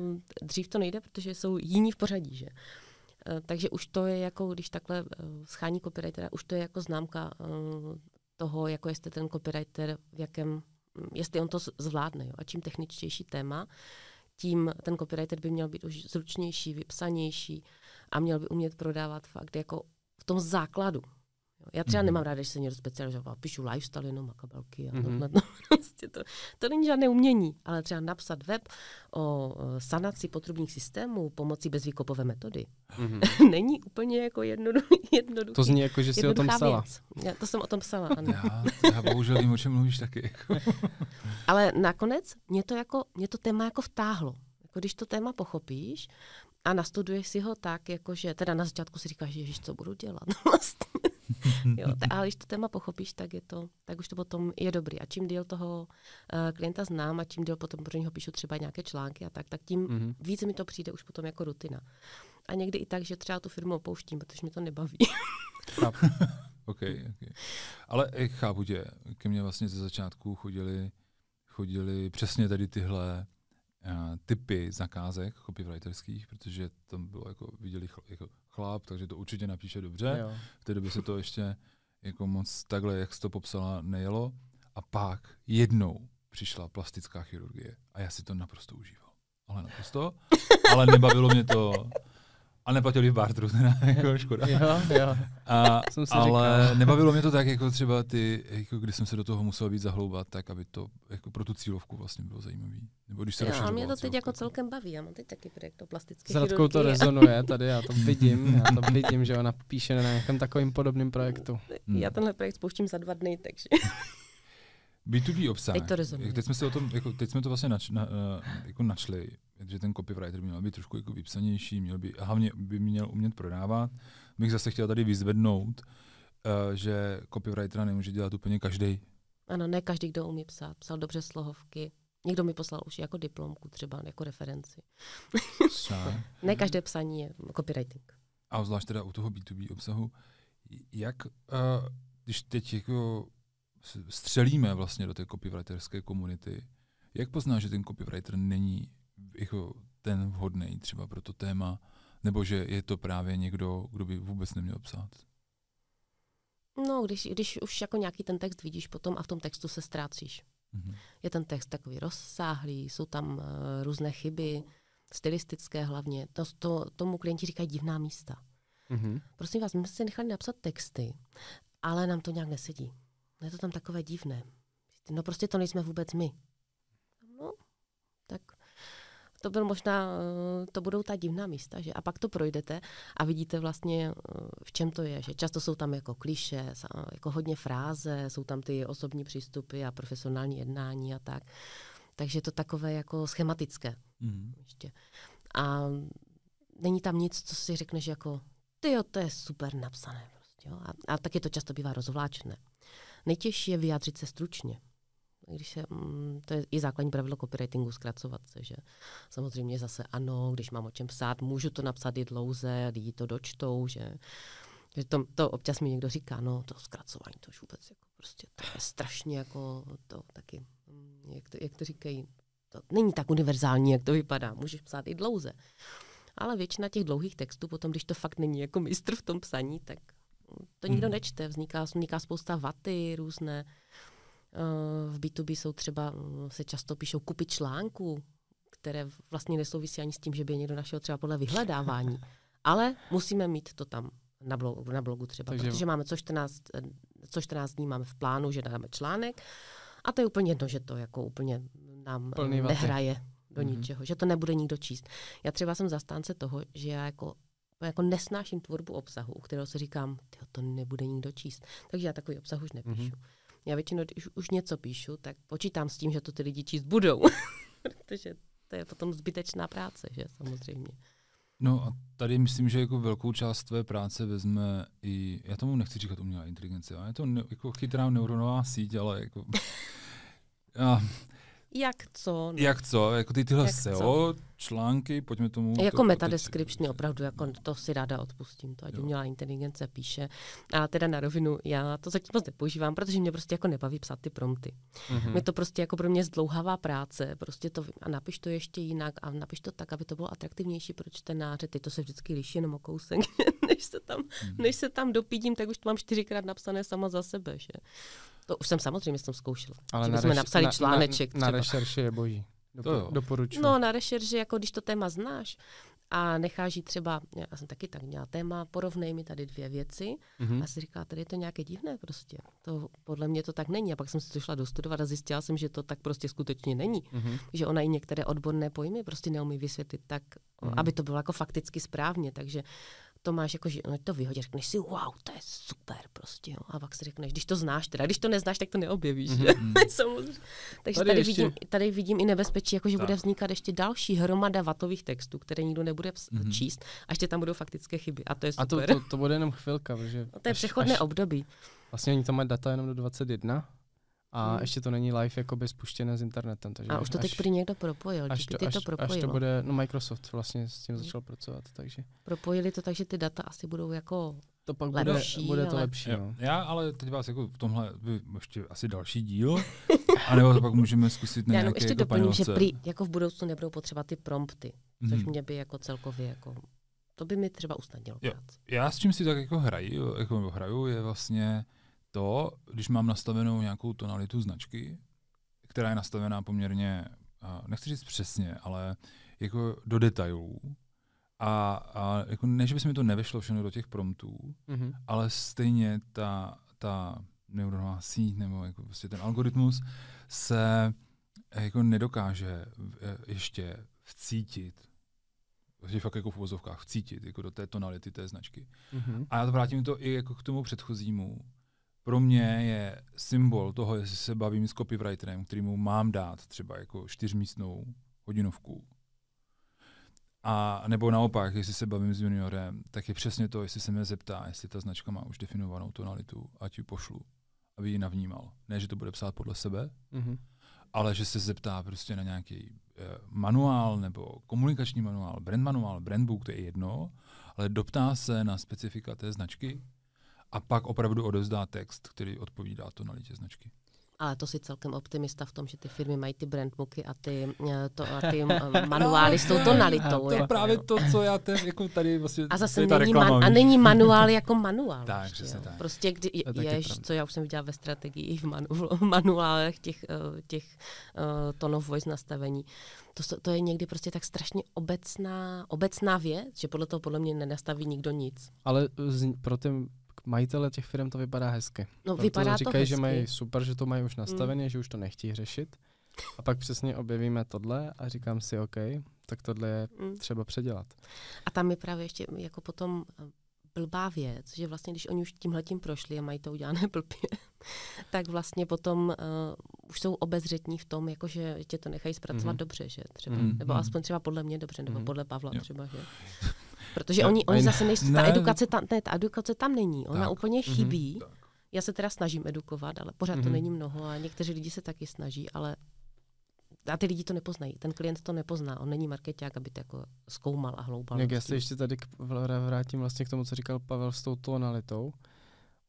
um, dřív to nejde, protože jsou jiní v pořadí, že? Uh, takže už to je jako, když takhle uh, schání copywritera, už to je jako známka uh, toho, jako jestli ten copywriter v jakém, mm, jestli on to zvládne. Jo? A čím techničtější téma, tím ten copywriter by měl být už zručnější, vypsanější a měl by umět prodávat fakt jako v tom základu. Já třeba Mhm. nemám ráda, že se někdo specializoval. Píšu lifestyle jenom a kabelky a Mhm. tohle. [laughs] No, prostě to, to není žádné umění, ale třeba napsat web o sanaci potrubních systémů pomocí bezvýkopové metody Mhm. [laughs] není úplně jako jednoduchý. jednoduchý To zní jako, že jsi o tom psala. Věc. Já, to jsem o tom psala, ano. Já, já bohužel vím, o čem mluvíš taky. [laughs] Ale nakonec mě to, jako, mě to téma jako vtáhlo. Jako když to téma pochopíš a nastuduješ si ho tak, jako že teda na začátku si říkáš, ježiš, co budu dělat vlastně. [laughs] jo, ale když to téma pochopíš, tak, je to, tak už to potom je dobrý. A čím díl toho uh, klienta znám a čím díl potom pro něho píšu třeba nějaké články a tak, tak tím Mhm. více mi to přijde už potom jako rutina. A někdy i tak, že třeba tu firmu opouštím, protože mi to nebaví. [laughs] Chápu. Okay, okay. Ale eh, chápu tě, ke mně vlastně ze začátku chodili, chodili přesně tady tyhle uh, typy zakázek copywriterských, protože tam bylo jako, viděli jako chlap, takže to určitě napíše dobře. Jo. V té době se to ještě jako moc takhle, jak jsi to popsala, nejelo. A pak jednou přišla plastická chirurgie a já si to naprosto užíval. Ale naprosto. Ale nebavilo mě to. A neplatili v bartru, [laughs] teda, jako škoda. jo, jo. A, [laughs] Jsem si ale říkal. nebavilo mě to tak, jako třeba ty, jako když jsem se do toho musel víc zahloubat, tak aby to jako pro tu cílovku vlastně bylo zajímavý. Nebo když se Jo, a mě to teď jako celkem baví. Já mám teď taky projekt o plastické S Radkou to rezonuje [laughs] tady, já to vidím, já to vidím, že ona píše na nějakém takovým podobným projektu. Hmm. Já tenhle projekt spouštím za dva dny, takže B2B obsah. Teď to. Jak Teď jsme se o tom, jako, teď jsme to vlastně nač, na, uh, jako načli, že ten copywriter měl být trošku jako vypsanější, měl by, a hlavně by měl umět prodávat. Bych zase chtěl tady vyzvednout, uh, že copywritera nemůže dělat úplně každý. ano, ne každý, kdo umí psát, psal dobře slohovky. Někdo mi poslal už jako diplomku třeba, jako referenci. [laughs] Ne každé psaní je copywriting. A zvlášť teda u toho B2B obsahu, jak, uh, když teď jako střelíme vlastně do té copywriterské komunity, jak poznáš, že ten copywriter není jako ten vhodný třeba pro to téma, nebo že je to právě někdo, kdo by vůbec neměl psát? No, když, když už jako nějaký ten text vidíš potom a v tom textu se ztrácíš. Mhm. Je ten text takový rozsáhlý, jsou tam uh, různé chyby, stylistické hlavně. To, to, tomu klienti říkají divná místa. Mhm. Prosím vás, my jsme si nechali napsat texty, ale nám to nějak nesedí. Je to tam takové divné. No prostě to nejsme vůbec my. No, tak to byl možná, eh, to budou ta divná místa, že? A pak to projdete a vidíte vlastně, eh, v čem to je, že často jsou tam jako kliše, sa- jako hodně fráze, jsou tam ty osobní přístupy a profesionální jednání a tak. Takže je to takové jako schematické Mhm. ještě. A není tam nic, co si řekneš jako, ty to je super napsané. Prostě, jo? A, a taky to často bývá rozvláčné. Nejtěžší je vyjádřit se stručně. Když se, mm, to je i základní pravidlo copywritingu, zkracovat se, že samozřejmě zase ano, když mám o čem psát, můžu to napsat i dlouze, lidi to dočtou, že, že to, to občas mi někdo říká, no to zkracování, to už vůbec jako prostě, to je strašně jako to taky, mm, jak to, jak to říkají, to není tak univerzální, jak to vypadá, můžeš psát i dlouze. Ale většina těch dlouhých textů, potom, když to fakt není jako mistr v tom psaní, tak to nikdo Mhm. nečte. Vzniká, vzniká spousta vaty různé. Eh, V B2B jsou třeba, mm, se často píšou kupy článků, které vlastně nesouvisí ani s tím, že by je někdo našel třeba podle vyhledávání. [laughs] Ale musíme mít to tam na blogu, na blogu třeba, Takže- protože máme co 14, eh, co 14 dní máme v plánu, že dáme článek a to je úplně jedno, že to jako úplně nám eh, nehraje do Mhm. ničeho, že to nebude nikdo číst. Já třeba jsem zastánce toho, že já jako jako nesnáším tvorbu obsahu, u kterého si říkám, tyjo, to nebude nikdo číst. Takže já takový obsah už nepíšu. Mhm. Já většinou, když už něco píšu, tak počítám s tím, že to ty lidi číst budou. [laughs] Protože to je potom zbytečná práce, že samozřejmě. No a tady myslím, že jako velkou část tvé práce vezme i, já tomu nechci říkat umělá inteligence, ale je to ne, jako chytrá neuronová síť, ale jako... [laughs] A, Jak co? No. jak co, jako ty tyhle Jak SEO články, pojďme tomu... Jako to- meta teď- description, opravdu, jako to si ráda odpustím, to ať Jo. umělá inteligence píše. A teda na rovinu, já to zatím moc nepoužívám, protože mě prostě jako nebaví psát ty prompty. Mhm. Je to prostě jako pro mě zdlouhavá práce, prostě to a napiš to ještě jinak a napiš to tak, aby to bylo atraktivnější pro čtenáře. Ty to se vždycky liší jenom o kousek, [laughs] než se tam, Mhm. než se tam dopídím, tak už to mám čtyřikrát napsané sama za sebe, že? To už jsem samozřejmě jsem zkoušela. Ale že na, bychom reš- napsali na, článeček na, na třeba. rešerši je boží. Dopo, doporučuji. No na rešerži, jako když to téma znáš a necháš jít třeba, já jsem taky tak měla téma, porovnej mi tady dvě věci Mhm. a si říká, tady je to nějaké divné prostě. To, podle mě to tak není. A pak jsem si to šla dostudovat a zjistila jsem, že to tak prostě skutečně není. Mhm. Že ona i některé odborné pojmy prostě neumí vysvětlit tak, Mhm. aby to bylo jako fakticky správně. Takže to máš jako, že no, to vyhodí, řekneš si, wow, to je super prostě. Jo. A pak si řekneš, když to znáš, teda když to neznáš, tak to neobjevíš. Mhm. že? [laughs] Samozřejmě. Takže Tady tady, ještě- vidím, tady vidím i nebezpečí, jako že Tak. bude vznikat ještě další hromada vatových textů, které nikdo nebude Mhm. číst a ještě tam budou faktické chyby. A to je A to, super. to, to bude jenom chvilka, protože [laughs] No to je až- přechodné až- období. Vlastně oni tam mají data jenom do 21 a Hmm. ještě to není live jakoby spuštěné s internetem. Takže A už to teď až, prý někdo propojil. až, to, až, to až propojilo. to bude, no Microsoft vlastně s tím Hmm. začal pracovat, takže Propojili to tak, že ty data asi budou jako to pak bude, Lepší, bude to ale- lepší. Jo. No. Já ale teď vás jako v tomhle, vy ještě asi další díl, [laughs] anebo to pak můžeme zkusit na Já jenom nějaké ještě jako doplním, že panelce. prý, jako v budoucnu nebudou potřeba ty prompty, což Mhm. mě by jako celkově jako, to by mi třeba usnadnilo práci. Já s čím si tak jako hraju, jako nebo hraju, je vlastně to, když mám nastavenou nějakou tonalitu značky, která je nastavená poměrně, nechci říct přesně, ale jako do detailů. A, a jako ne, že by se mi to nevešlo všechno do těch promptů, Mhm. ale stejně ta, ta neuronová síť nebo jako prostě ten algoritmus se jako nedokáže eh, ještě vcítit, vlastně fakt jako v uvozovkách vcítit jako do té tonality té značky. Mhm. A já to vrátím to i jako k tomu předchozímu. Pro mě je symbol toho, jestli se bavím s copywriterem, kterýmu mám dát třeba jako čtyřmístnou hodinovku. A nebo naopak, jestli se bavím s juniorem, tak je přesně to, jestli se mě zeptá, jestli ta značka má už definovanou tonalitu, ať ji pošlu, aby ji navnímal. Ne, že to bude psát podle sebe, Mhm. ale že se zeptá prostě na nějaký eh, manuál nebo komunikační manuál, brand manuál, brand book, to je jedno, ale doptá se na specifika té značky a pak opravdu odevzdá text, který odpovídá tonalitě značky. Ale to si celkem optimista v tom, že ty firmy mají ty brandbooky a ty, eh, to, a ty eh, manuály s tou tonalitou. To je jako, právě jo. to, co já ten, jako tady vlastně, A zase to je ta není, reklama, man, a není manuál jako manuál. Tak, ještě, přesně jo. tak. Prostě, kdy, je taky jež, pravda. co já už jsem viděla ve strategii i v, manu, v [laughs] manuálech těch, eh, těch uh, tone of voice nastavení. To, to je někdy prostě tak strašně obecná, obecná věc, že podle toho podle mě nenastaví nikdo nic. Ale z, pro ty majitele těch firm to vypadá hezky. No, Proto vypadá to říkají, hezky. že mají super, že to mají už nastavené, že už to nechtějí řešit. A pak přesně objevíme tohle a říkám si, OK, tak tohle je Mm. třeba předělat. A tam je právě ještě jako potom eh, blbá věc, že vlastně, když oni už tímhletím prošli a mají to udělané [laughs] blbě, tak vlastně potom uh, už jsou obezřetní v tom, jako že tě to nechají zpracovat Mhm. mm-hmm. dobře, že třeba, Mhm. mm-hmm. nebo Mhm. aspoň třeba podle mě dobře, nebo mm-hmm. podle Pavla Jo. třeba, že? [laughs] Protože Jo, oni, oni zase nejsou, ta ne. edukace tam, ne, ta edukace tam není, ona Tak. úplně Mhm. chybí. Tak. Já se teda snažím edukovat, ale pořád to Mhm. není mnoho a někteří lidi se taky snaží, ale a ty lidi to nepoznají. Ten klient to nepozná. On není marketák, aby to jako zkoumal a hloubal. Jak já se ještě tady k- vr- vrátím vlastně k tomu, co říkal Pavel s tou tonalitou.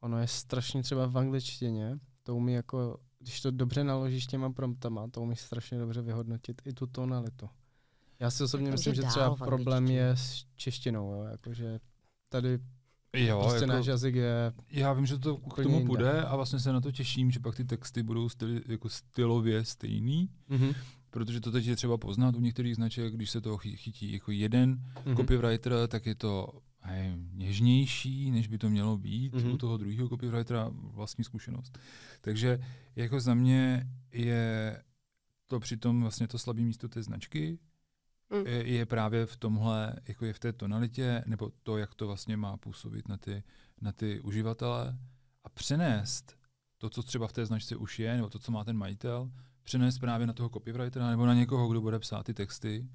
Ono je strašně třeba v angličtině, to umí jako, když to dobře naložíš těma promptama, to umí strašně dobře vyhodnotit i tu tonalitu. Já si osobně Tak to myslím, že třeba problém je s češtinou, jo? Jakože tady Jo, prostě jako, náš jazyk je já vím, že to k tomu jinde. půjde a vlastně se na to těším, že pak ty texty budou styl, jako stylově stejný, Mhm. protože to teď je třeba poznat u některých značek, když se toho chy- chytí jako jeden Mhm. copywriter, tak je to hej, něžnější, než by to mělo být Mhm. u toho druhého copywritera vlastní zkušenost. Takže jako za mě je to přitom vlastně to slabé místo té značky, Mm. je, je právě v tomhle, jako je v té tonalitě, nebo to, jak to vlastně má působit na ty, na ty uživatele a přenést to, co třeba v té značce už je, nebo to, co má ten majitel, přenést právě na toho copywritera nebo na někoho, kdo bude psát ty texty,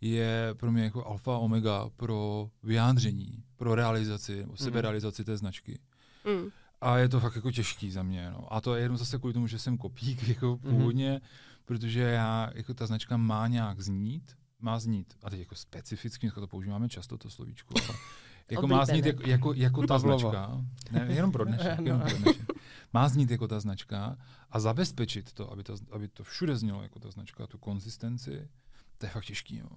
je pro mě jako alfa a omega pro vyjádření, pro realizaci nebo seberealizaci té značky. Mm. A je to fakt jako těžký za mě. No. A to je jenom zase kvůli tomu, že jsem kopík [laughs] jako Mhm. původně, protože já, jako ta značka má nějak znít, má znít, a teď jako specificky, dneska to používáme často, to slovíčko, ale [laughs] jako má znít Oblíbené. jako, jako, jako ta Pavlovo. značka, ne, jenom pro dnešek, No. [laughs] jenom pro dnešek. Má znít jako ta značka a zabezpečit to, aby, ta, aby to všude znělo jako ta značka, tu konzistenci, to je fakt těžký. No.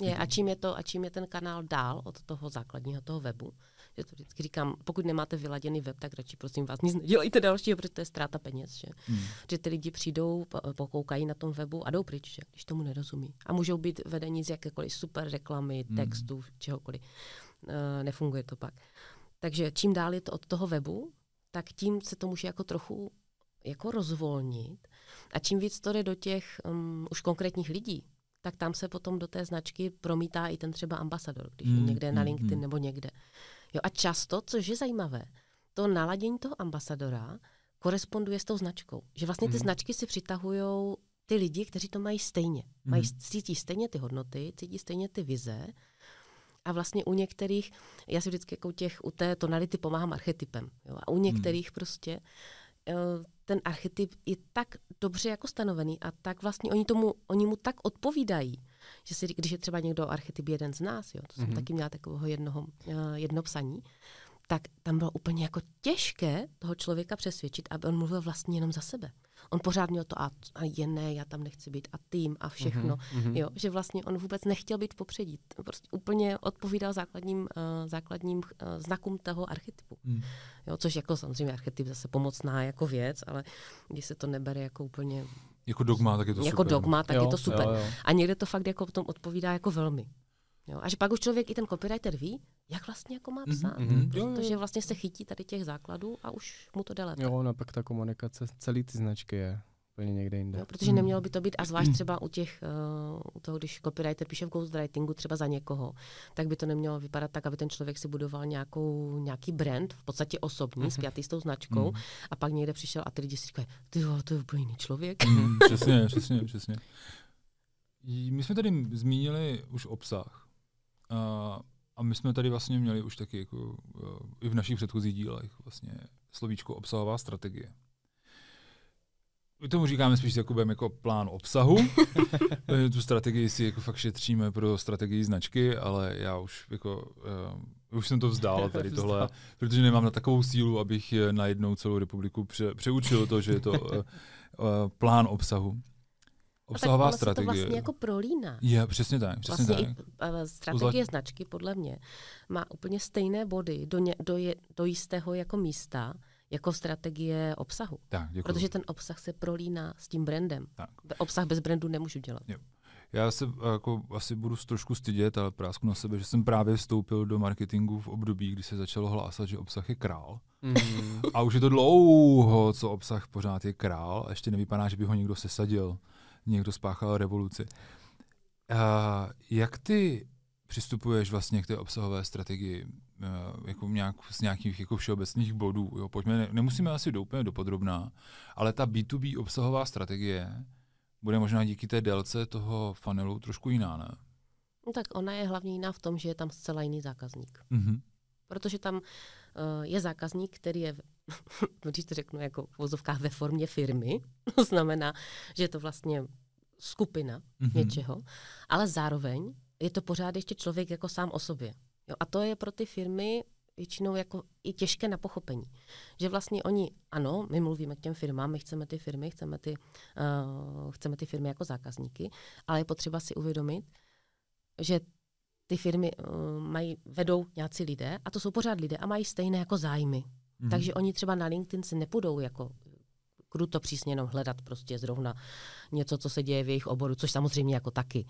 Je, a čím je to, a čím je ten kanál dál od toho základního toho webu, že to vždycky říkám, pokud nemáte vyladěný web, tak radši prosím vás nic nedělejte dalšího, protože to je ztráta peněz, že? Hmm. že ty lidi přijdou, po- pokoukají na tom webu a jdou pryč, že? když tomu nerozumí. A můžou být vedení z jakékoliv super reklamy, Hmm. textu, čehokoliv. E, nefunguje to pak. Takže čím dál je to od toho webu, tak tím se to může jako trochu jako rozvolnit. A čím víc to jde do těch um, už konkrétních lidí, tak tam se potom do té značky promítá i ten třeba ambasador, když je Mm, někde na mm, LinkedIn mm. nebo někde. Jo, a často, což je zajímavé, to naladění toho ambasadora koresponduje s tou značkou. Že vlastně ty Mhm. značky si přitahují ty lidi, kteří to mají stejně. Mají, Mhm. cítí stejně ty hodnoty, cítí stejně ty vize. A vlastně u některých, já si vždycky jako u těch, u té tonality pomáhám archetypem. Jo? A u některých prostě eh, ten archetyp je tak dobře jako stanovený a tak vlastně oni, tomu, oni mu tak odpovídají, že si, když je třeba někdo archetyp jeden z nás, jo, to jsem Mhm. taky měla takového jednoho, eh, jedno psaní, tak tam bylo úplně jako těžké toho člověka přesvědčit, aby on mluvil vlastně jenom za sebe. On pořád měl to a, a je ne, já tam nechci být a tým a všechno. Mhm. Jo, že vlastně on vůbec nechtěl být v popředí. Prostě úplně odpovídal základním, uh, základním uh, znakům toho archetypu. Hmm. Jo, což jako samozřejmě archetyp zase pomocná jako věc, ale když se to nebere jako úplně Jako dogma, tak je to jako super. no. dogma, tak Jo, je to super. Jo, jo. A někde to fakt jako potom odpovídá jako velmi. Jo, a že pak už člověk i ten copywriter ví, jak vlastně jako má Mhm, psát. mhm. Jo, Protože vlastně se chytí tady těch základů a už mu to jde lépe. Jo, no pak ta komunikace celý ty značky je úplně někde jinde. Jo, protože Hmm. nemělo by to být, a zvlášť třeba u těch, uh, u toho, když copywriter píše v ghostwritingu třeba za někoho, tak by to nemělo vypadat tak, aby ten člověk si budoval nějakou, nějaký brand, v podstatě osobní, Mhm. spjatý s tou značkou, Mhm. a pak někde přišel a ty lidi si říkají, ty vole, to je úplně jiný člověk. Mm, přesně, přesně, přesně. My jsme tady zmínili už obsah. A, a my jsme tady vlastně měli už taky jako, uh, i v našich předchozích dílech vlastně slovíčko obsahová strategie. My tomu říkáme spíš Jakubem jako plán obsahu. [laughs] tu strategii si jako fakt šetříme pro strategii značky, ale já už jako uh, už jsem to vzdál [laughs] tady tohle, protože nemám na takovou sílu, abych najednou celou republiku pře, přeučil to, že je to uh, uh, plán obsahu. Obsahová tak strategie. to vlastně jako prolíná. Je, přesně tak. Přesně vlastně tak. I, uh, strategie Uzla... značky podle mě má úplně stejné body do, ně, do, je, do jistého jako místa, jako strategie obsahu. Tak, děkuji. Protože ten obsah se prolíná s tím brandem. Tak. Obsah bez brandu nemůžu dělat. Jo. Já se jako asi budu trošku stydět, ale prásku na sebe, že jsem právě vstoupil do marketingu v období, kdy se začalo hlásat, že obsah je král. Mm. A už je to dlouho, co obsah pořád je král a ještě nevypadá, že by ho někdo sesadil, někdo spáchal revoluci. A jak ty přistupuješ vlastně k té obsahové strategii uh, jako nějak, z nějakých jako všeobecných bodů. Jo? Pojďme, ne, nemusíme asi do úplně dopodrobná, ale ta B2B obsahová strategie bude možná díky té délce toho funnelu trošku jiná, ne? No tak ona je hlavně jiná v tom, že je tam zcela jiný zákazník. Mm-hmm. Protože tam uh, je zákazník, který je, [laughs] když to řeknu jako v vozovkách ve formě firmy, [laughs] to znamená, že je to vlastně skupina mm-hmm. něčeho, ale zároveň je to pořád ještě člověk jako sám o sobě. Jo, a to je pro ty firmy většinou jako i těžké na pochopení. Že vlastně oni, ano, my mluvíme k těm firmám, my chceme ty firmy, chceme ty, uh, chceme ty firmy jako zákazníky, ale je potřeba si uvědomit, že ty firmy uh, mají, vedou nějací lidé a to jsou pořád lidé a mají stejné jako zájmy. Mm. Takže oni třeba na LinkedIn si nepůjdou jako kruto přísně jenom hledat prostě zrovna něco, co se děje v jejich oboru, což samozřejmě jako taky.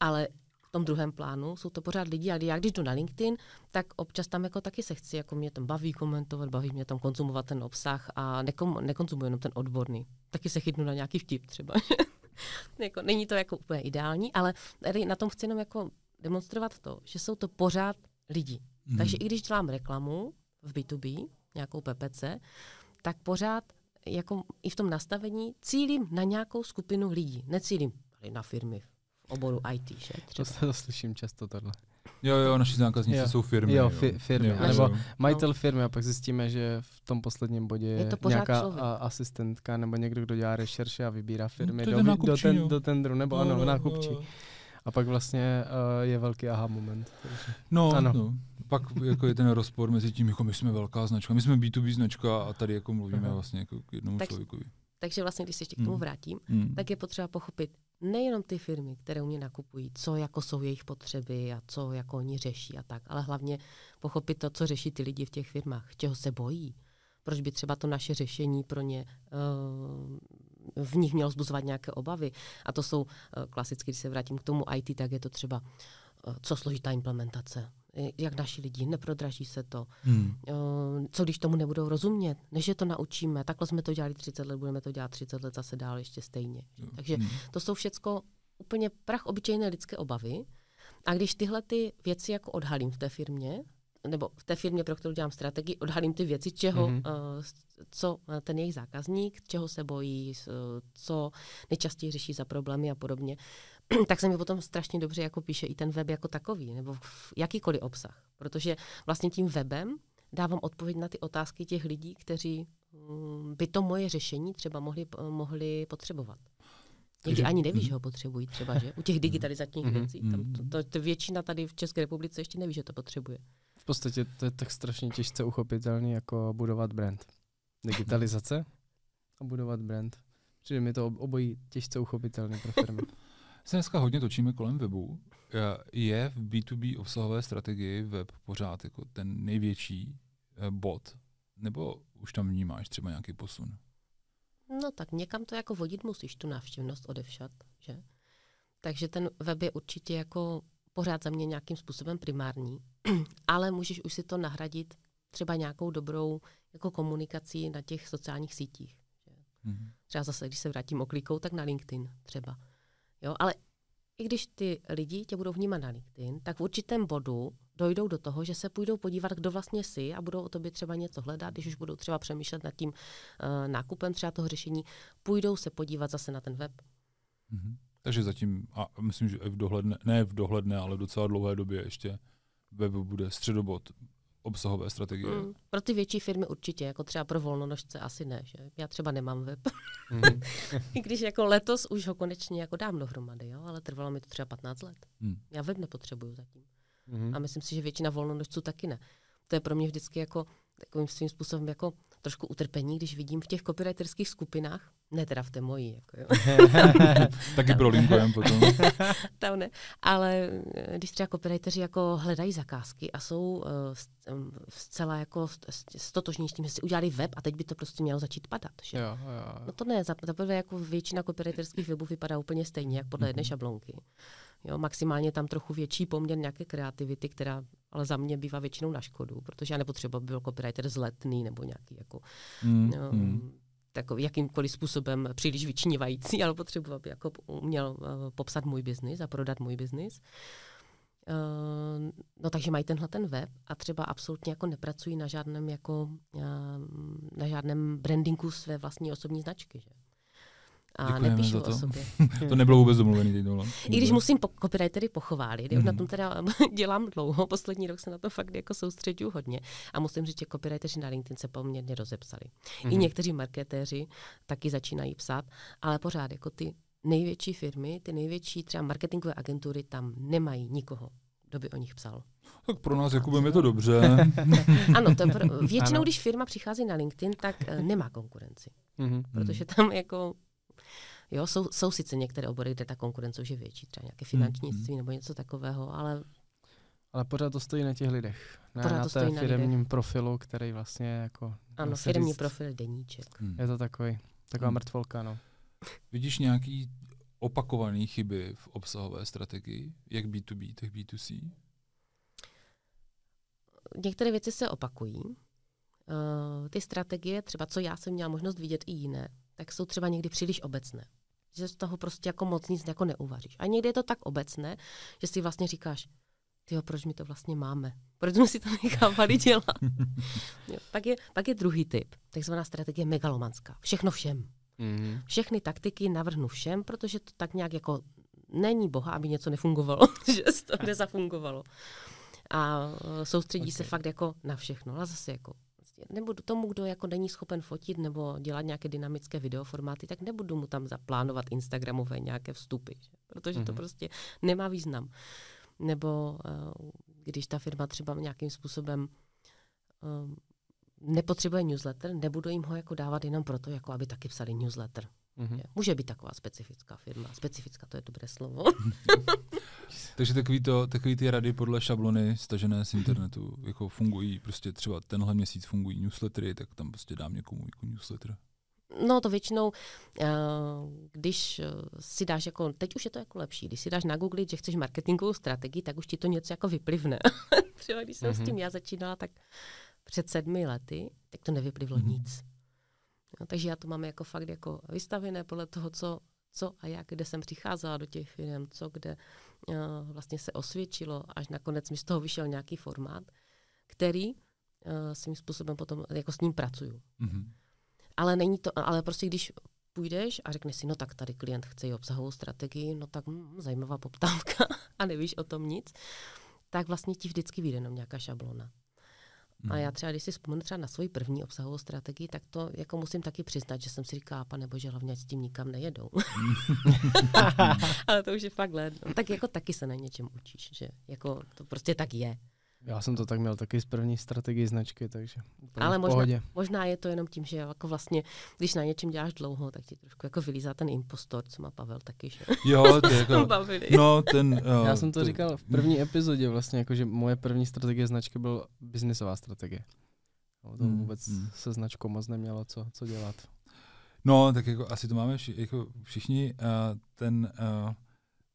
Ale tom druhém plánu, jsou to pořád lidi, ale já když jdu na LinkedIn, tak občas tam jako taky se chci, jako mě tam baví komentovat, baví mě tam konzumovat ten obsah a nekom, nekonzumuji jenom ten odborný. Taky se chytnu na nějaký vtip třeba. [laughs] jako, není to jako úplně ideální, ale tady na tom chci jenom jako demonstrovat to, že jsou to pořád lidi. Hmm. Takže i když dělám reklamu v B2B, nějakou PPC, tak pořád jako i v tom nastavení cílím na nějakou skupinu lidí. Necílím na firmy, oboru IT, že? Třeba. To, to slyším často tohle. Jo, jo, naši zákazníci jo. jsou firmy. Jo, fi, firmy. Jo, nebo majitel firmy a pak zjistíme, že v tom posledním bodě je, to nějaká a, asistentka nebo někdo, kdo dělá rešerše a vybírá firmy no, do, do, ten, do tendru, nebo no, ano, no, nákupčí. No. A pak vlastně uh, je velký aha moment. No, ano. no, pak jako je ten rozpor mezi tím, jako my jsme velká značka, my jsme B2B značka a tady jako mluvíme Aha. vlastně jako k jednomu tak, člověkovi. Takže vlastně, když se ještě k tomu hmm. vrátím, hmm. tak je potřeba pochopit, nejenom ty firmy, které u mě nakupují, co jako jsou jejich potřeby a co jako oni řeší a tak, ale hlavně pochopit to, co řeší ty lidi v těch firmách, čeho se bojí, proč by třeba to naše řešení pro ně uh, v nich mělo zbuzovat nějaké obavy. A to jsou uh, klasicky, když se vrátím k tomu IT, tak je to třeba uh, co složitá implementace, jak naši lidi, neprodraží se to. Hmm. Co když tomu nebudou rozumět? Než je to naučíme, takhle jsme to dělali 30 let, budeme to dělat 30 let zase dál ještě stejně. Hmm. Takže to jsou všecko úplně prach obyčejné lidské obavy. A když tyhle ty věci jako odhalím v té firmě, nebo v té firmě, pro kterou dělám strategii, odhalím ty věci, čeho, mm-hmm. uh, co ten jejich zákazník, čeho se bojí, co nejčastěji řeší za problémy a podobně, [clears throat] tak se mi potom strašně dobře jako píše i ten web jako takový, nebo jakýkoliv obsah. Protože vlastně tím webem dávám odpověď na ty otázky těch lidí, kteří mm, by to moje řešení třeba mohli, mohli potřebovat. Někdy ani neví, mm. že ho potřebují třeba, že? U těch digitalizačních mm. věcí. Tam to, to, to většina tady v České republice ještě neví, že to potřebuje. V podstatě to je tak strašně těžce uchopitelný, jako budovat brand. Digitalizace a budovat brand. Čili mi to obojí těžce uchopitelné pro firmy. [laughs] se dneska hodně točíme kolem webu. Je v B2B obsahové strategii web pořád jako ten největší eh, bod? Nebo už tam vnímáš třeba nějaký posun? No tak někam to jako vodit musíš, tu návštěvnost odevšat, že? Takže ten web je určitě jako pořád za mě nějakým způsobem primární, [clears throat] ale můžeš už si to nahradit třeba nějakou dobrou jako komunikací na těch sociálních sítích. Že? Mm-hmm. Třeba zase, když se vrátím oklikou, tak na LinkedIn třeba. Jo, ale i když ty lidi tě budou vnímat na LinkedIn, tak v určitém bodu dojdou do toho, že se půjdou podívat, kdo vlastně jsi a budou o tobě třeba něco hledat, když už budou třeba přemýšlet nad tím uh, nákupem třeba toho řešení, půjdou se podívat zase na ten web. Mm-hmm. Takže zatím, a myslím, že v dohledné, ne v dohledné, ale v docela dlouhé době ještě web bude středobod obsahové strategie. Mm, pro ty větší firmy určitě, jako třeba pro volnonožce asi ne. Že? Já třeba nemám web. Mm. [laughs] I když jako letos už ho konečně jako dám dohromady, jo? ale trvalo mi to třeba 15 let. Mm. Já web nepotřebuju zatím. Mm. A myslím si, že většina volnonožců taky ne. To je pro mě vždycky jako takovým svým způsobem jako trošku utrpení, když vidím v těch copywriterských skupinách, ne teda v té mojí, jako jo. [laughs] Taky prolinkujem potom. [laughs] Tam ne, ale eh, když třeba copywriteri jako hledají zakázky a jsou uh, zcela jako stotožní s tím, že si udělali web a teď by to prostě mělo začít padat. Že? Jo, jo. No to ne, za, prvé jako většina copywriterských webů vypadá úplně stejně, jak podle jedné mhm. šablonky. Jo, maximálně tam trochu větší poměr nějaké kreativity, která ale za mě bývá většinou na škodu, protože já nepotřebuji, aby byl copywriter zletný nebo nějaký jako mm, no, mm. Takový jakýmkoliv způsobem příliš vyčnívající, ale potřebuji, aby jako uměl uh, popsat můj biznis a prodat můj biznis. Uh, no takže mají tenhle ten web a třeba absolutně jako nepracují na žádném jako uh, na žádném brandingu své vlastní osobní značky. Že? A Děkujeme nepíšu o sobě. [laughs] to nebylo vůbec domluvený teď dole. I když musím po- copywritery pochválit, mm-hmm. na tom teda [laughs] dělám dlouho, poslední rok se na to fakt jako soustředuju hodně a musím říct, že copywriteri na LinkedIn se poměrně rozepsali. Mm-hmm. I mhm. někteří marketéři taky začínají psát, ale pořád jako ty největší firmy, ty největší třeba marketingové agentury tam nemají nikoho, kdo by o nich psal. Tak pro nás, Jakubem, je to dobře. [laughs] ano, to pro, většinou, ano. když firma přichází na LinkedIn, tak uh, nemá konkurenci. Mm-hmm. Protože tam jako Jo, jsou, jsou sice některé obory, kde ta konkurence už je větší, třeba nějaké finančnictví mm. nebo něco takového, ale ale pořád to stojí na těch lidech. Ne pořád na to té firmním lidech. profilu, který vlastně jako... Ano, firmní říct, profil deníček. Hmm. Je to takový, taková hmm. mrtvolka, no. Vidíš nějaký opakované chyby v obsahové strategii, jak B2B, tak B2C? Některé věci se opakují. Uh, ty strategie, třeba co já jsem měla možnost vidět i jiné, tak jsou třeba někdy příliš obecné. Že z toho prostě jako moc nic jako neuvaříš. A někdy je to tak obecné, že si vlastně říkáš, tyjo, proč my to vlastně máme? Proč jsme si to nechávali dělat? [laughs] jo, pak, je, pak je druhý typ, takzvaná strategie megalomanská. Všechno všem. Mm-hmm. Všechny taktiky navrhnu všem, protože to tak nějak jako není boha, aby něco nefungovalo, [laughs] že to [laughs] nezafungovalo. A soustředí okay. se fakt jako na všechno. Ale zase jako nebudu tomu, kdo jako není schopen fotit nebo dělat nějaké dynamické videoformáty, tak nebudu mu tam zaplánovat Instagramové nějaké vstupy, že? protože mm-hmm. to mhm. prostě nemá význam. Nebo uh, když ta firma třeba nějakým způsobem uh, nepotřebuje newsletter, nebudu jim ho jako dávat jenom proto, jako aby taky psali newsletter. Mm-hmm. Může být taková specifická firma. Specifická to je dobré slovo. [laughs] Takže takový, to, takový ty rady podle šablony stažené z internetu jako fungují, prostě třeba tenhle měsíc fungují newslettery, tak tam prostě dám někomu jako newsletter. No to většinou, eh, když eh, si dáš jako, teď už je to jako lepší, když si dáš na Google, že chceš marketingovou strategii, tak už ti to něco jako vyplivne. [laughs] třeba když jsem mm-hmm. s mhm. tím já začínala, tak před sedmi lety, tak to nevyplivlo mm-hmm. nic. No, takže já to mám jako fakt jako vystavené podle toho, co, co a jak, kde jsem přicházela do těch firm, co kde uh, vlastně se osvědčilo, až nakonec mi z toho vyšel nějaký formát, který uh, svým způsobem potom jako s ním pracuju. Mm-hmm. Ale není to, ale prostě když půjdeš a řekneš si, no tak tady klient chce i obsahovou strategii, no tak hm, zajímavá poptávka [laughs] a nevíš o tom nic, tak vlastně ti vždycky vyjde jenom nějaká šablona. A já hmm. třeba, když si vzpomenu třeba na svoji první obsahovou strategii, tak to jako musím taky přiznat, že jsem si říkala, pane bože, hlavně s tím nikam nejedou. [laughs] [laughs] Ale to už je fakt let. No, tak jako taky se na něčem učíš, že jako to prostě tak je. Já jsem to tak měl taky z první strategii značky, takže Ale možná, možná je to jenom tím, že jako vlastně, když na něčem děláš dlouho, tak ti trošku jako vylízá ten impostor, co má Pavel taky, že? Jo, [laughs] ty jako, no, ten, jo, Já jsem to, to říkal v první epizodě vlastně, jako, že moje první strategie značky byl biznisová strategie. No, to hmm, vůbec hmm. se značkou moc nemělo co, co dělat. No, tak jako asi to máme vši, jako všichni. Uh, ten uh,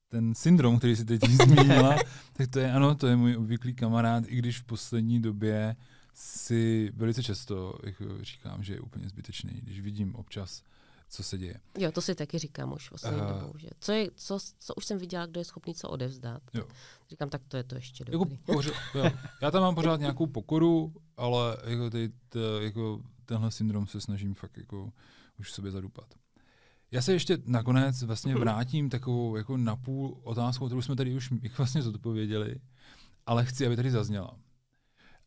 ten syndrom, který si teď [laughs] zmínila, tak to je, ano, to je můj obvyklý kamarád, i když v poslední době si velice často jako říkám, že je úplně zbytečný, když vidím občas, co se děje. Jo, to si taky říkám už poslední uh, dobou, že co, je, co, co už jsem viděla, kdo je schopný co odevzdat. Jo. Říkám, tak to je to ještě jako dobrý. Jako, pořád, jo. Já tam mám pořád nějakou pokoru, ale jako, ty, t, jako tenhle syndrom se snažím fakt jako už sobě zadupat. Já se ještě nakonec vlastně mhm. vrátím takovou jako napůl otázkou, kterou jsme tady už [laughs] vlastně zodpověděli, ale chci, aby tady zazněla.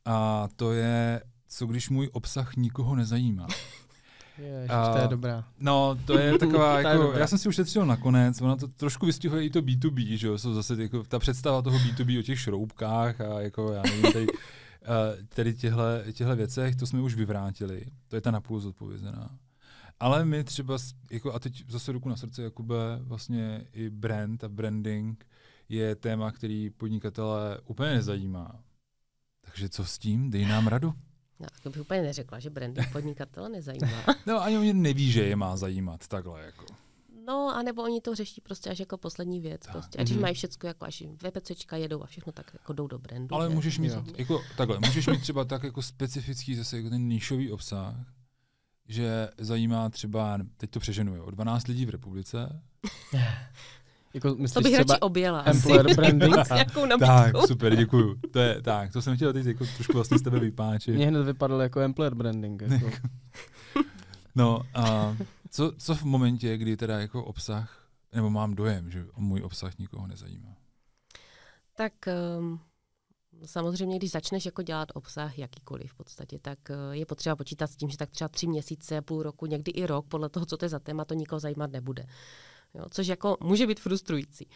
A to je, co když můj obsah nikoho nezajímá. [laughs] Ježiš, A- to je dobrá. No, to je [laughs] taková, To je jako, dobré. já jsem si ušetřil nakonec, ono to trošku vystihuje i to B2B, že jo, jsou zase jako, ta představa toho B2B o těch šroubkách a jako, já nevím, tady, eh, tady těhle, těhle věcech, to jsme už vyvrátili, to je ta napůl zodpovězená. Ale my třeba, jako, a teď zase ruku na srdce, Jakube, vlastně i brand a branding je téma, který podnikatele úplně nezajímá. Takže co s tím? Dej nám radu. No, to bych úplně neřekla, že branding podnikatele nezajímá. [laughs] No ani oni neví, že je má zajímat takhle jako. No, anebo oni to řeší prostě až jako poslední věc. Tak. Prostě. A když Mhm. mají všechno, jako až VPCčka jedou a všechno, tak jako jdou do brandu. Ale že? můžeš mít, Jo. jako, takhle, můžeš mít třeba tak jako specifický zase jako ten nišový obsah, že zajímá třeba, teď to přeženu, jo, 12 lidí v republice. [laughs] Jako, To myslíš bych třeba radši objela. employer [laughs] branding? Tak, super, děkuju. To je, tak, to jsem chtěl teď jako trošku vlastně z tebe vypáčit. Mně hned vypadalo jako employer branding. Jako. [laughs] No a co, co v momentě, kdy teda jako obsah, nebo mám dojem, že můj obsah nikoho nezajímá. Tak um, samozřejmě, když začneš jako dělat obsah jakýkoliv v podstatě, tak uh, je potřeba počítat s tím, že tak třeba tři měsíce, půl roku, někdy i rok, podle toho, co to je za téma, to nikoho zajímat nebude. Jo, což jako může být frustrující.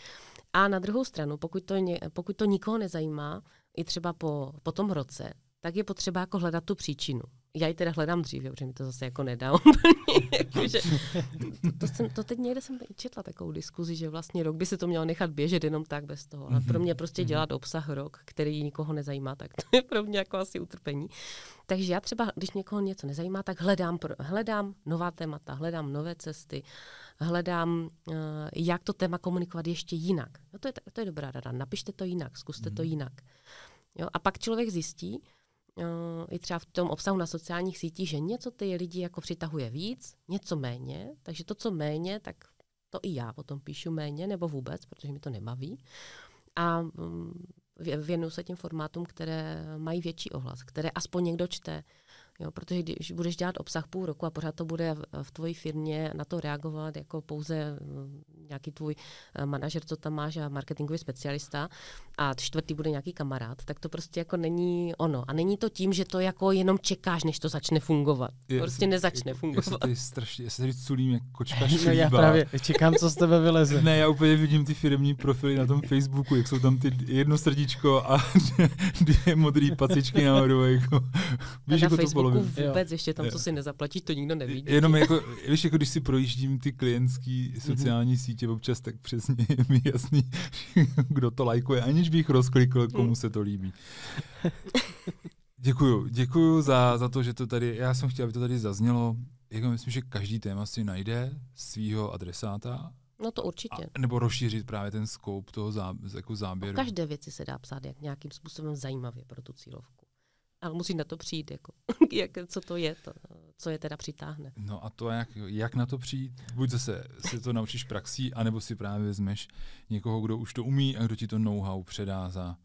A na druhou stranu, pokud to, ně, pokud to nikoho nezajímá, i třeba po, po tom roce, tak je potřeba jako hledat tu příčinu. Já ji teda hledám dřív, protože mi to zase jako nedá [laughs] úplně. To, [laughs] to, jsem, to teď někde jsem četla takovou diskuzi, že vlastně rok by se to mělo nechat běžet jenom tak bez toho. Ale pro mě prostě dělat obsah rok, který nikoho nezajímá, tak to je pro mě jako asi utrpení. Takže já třeba, když někoho něco nezajímá, tak hledám, hledám nová témata, hledám nové cesty, hledám, uh, jak to téma komunikovat ještě jinak. No to, je, to je dobrá rada. Napište to jinak, zkuste to jinak. Jo? A pak člověk zjistí, i třeba v tom obsahu na sociálních sítích, že něco ty lidi jako přitahuje víc, něco méně, takže to, co méně, tak to i já potom píšu méně nebo vůbec, protože mi to nebaví. A mm, vě- věnuju se těm formátům, které mají větší ohlas, které aspoň někdo čte. Jo, protože když budeš dělat obsah půl roku a pořád to bude v, v tvojí firmě na to reagovat jako pouze mm, nějaký tvůj eh, manažer, co tam máš a marketingový specialista a čtvrtý bude nějaký kamarád, tak to prostě jako není ono. A není to tím, že to jako jenom čekáš, než to začne fungovat. Je- prostě nezačne Já se fungovat. tady strašně, já se tady culím jak kočka No já právě čekám, co z tebe vyleze. Ne, já úplně vidím ty firmní profily na tom Facebooku, jak jsou tam ty jedno srdíčko a [laughs] dvě modré pacičky nahoru. Jako, víš, na jako to Facebooku polovinu. vůbec ještě tam, Jo. co si nezaplatíš, to nikdo nevidí. Jenom jako, víš, jako když si projíždím ty klientský sociální sítě občas, tak přesně je mi jasný, [laughs] kdo to lajkuje, aniž bych rozklikl, komu se to líbí. Děkuju, děkuju za, za to, že to tady, já jsem chtěl, aby to tady zaznělo. Jako myslím, že každý téma si najde svýho adresáta, No to určitě. a, nebo rozšířit právě ten scope toho zá, jako O záběru. každé věci se dá psát jak nějakým způsobem zajímavě pro tu cílovku. Ale musí na to přijít, jako, [laughs] jak, co to je, to, co je teda přitáhne. No a to jak, jak na to přijít? Buď zase si to naučíš praxí, anebo si právě vezmeš někoho, kdo už to umí a kdo ti to know-how předá za,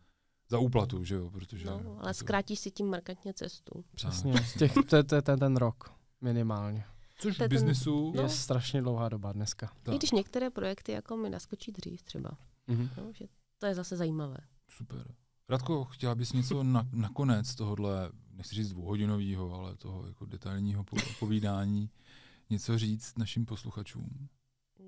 za úplatu, že jo? Protože No, ale to- zkrátíš si tím markantně cestu. Přesně. Těch, to, je- to je ten, ten rok minimálně. Což v biznisu, No. Je strašně dlouhá doba dneska. tak, I když některé projekty jako mi naskočí dřív třeba. Mhm. No, že to je zase zajímavé. super. Radko, chtěla bys něco na, nakonec tohohle, nechci říct dvouhodinového, ale toho jako detailního po- povídání, něco říct našim posluchačům?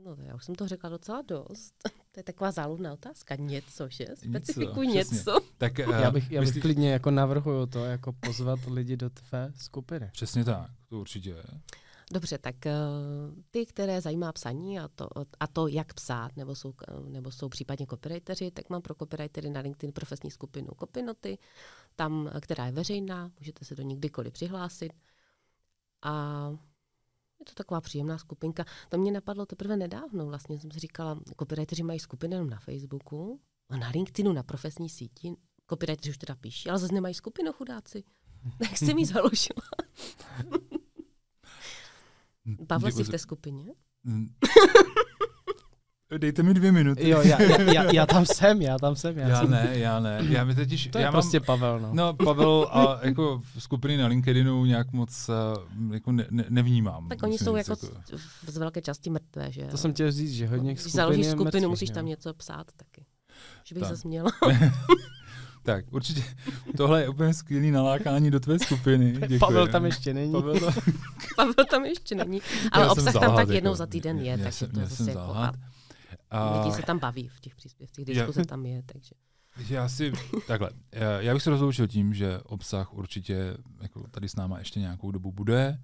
No já už jsem to řekla docela dost. To je taková záludná otázka. Něco, že? Specifikuj přesně. něco. Tak, eh, Já bych, já bych myslíš- klidně jako navrhuju to, jako pozvat lidi do tvé skupiny. Přesně tak, to určitě. Dobře, tak eh, ty, které zajímá psaní a to, a to jak psát, nebo jsou, eh, nebo jsou případně copywriteři, tak mám pro copywritery na LinkedIn profesní skupinu Copynoty, tam, eh, která je veřejná, můžete se do ní kdykoliv přihlásit. A je to taková příjemná skupinka. To mě napadlo teprve nedávno. Vlastně jsem si říkala, copywriteři mají skupiny jenom na Facebooku a na LinkedInu, na profesní síti. Copywriteři už teda píší, ale zase nemají skupinu chudáci. [laughs] Tak jsem ji založila. [laughs] Pavle, jsi v té skupině? Mm. [laughs] Dejte mi dvě minuty. Jo, já, já, já, já tam [laughs] jsem, já tam jsem. Já, Já jsem. ne, já ne. Já mi totiž, To je já prostě mám, Pavel, no. no Pavel a jako v skupiny na LinkedInu nějak moc uh, jako ne, ne, nevnímám. Tak oni jsou říct, jako z, z velké části mrtvé, že To jo? jsem chtěl říct, že hodně Když skupin založíš je skupinu, mrtvých, musíš tam něco psát taky. Že bych Tak. zase měla. [laughs] Tak, určitě tohle je úplně skvělý nalákání do tvé skupiny. [laughs] Děkuji. Pavel tam ještě není. Pavel tam, [laughs] Pavel tam ještě není. Ale Já obsah tam tak jednou jako, za týden je, měl takže jsem- to zase jako... A A, lidi se tam baví v těch příspěvcích, diskuze tam je, takže... [laughs] já si, takhle, já- já bych se rozloučil tím, že obsah určitě jako tady s náma ještě nějakou dobu bude.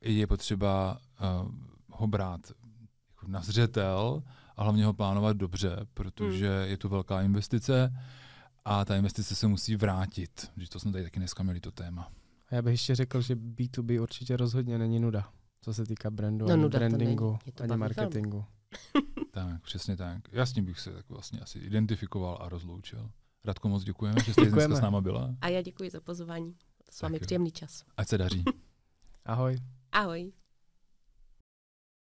Je potřeba uh, ho brát jako na zřetel a hlavně ho plánovat dobře, protože je to velká investice a ta investice se musí vrátit. Že to jsme tady taky dneska měli to téma. A já bych ještě řekl, že B2B určitě rozhodně není nuda, co se týká brandu, No, ani brandingu, není, je to ani marketingu. Tak, přesně tak. Já s tím bych se tak vlastně asi identifikoval a rozloučil. Radko, moc děkujeme, že jste dneska s náma byla. A já děkuji za pozvání. To s vámi příjemný čas. Ať se daří. Ahoj. Ahoj.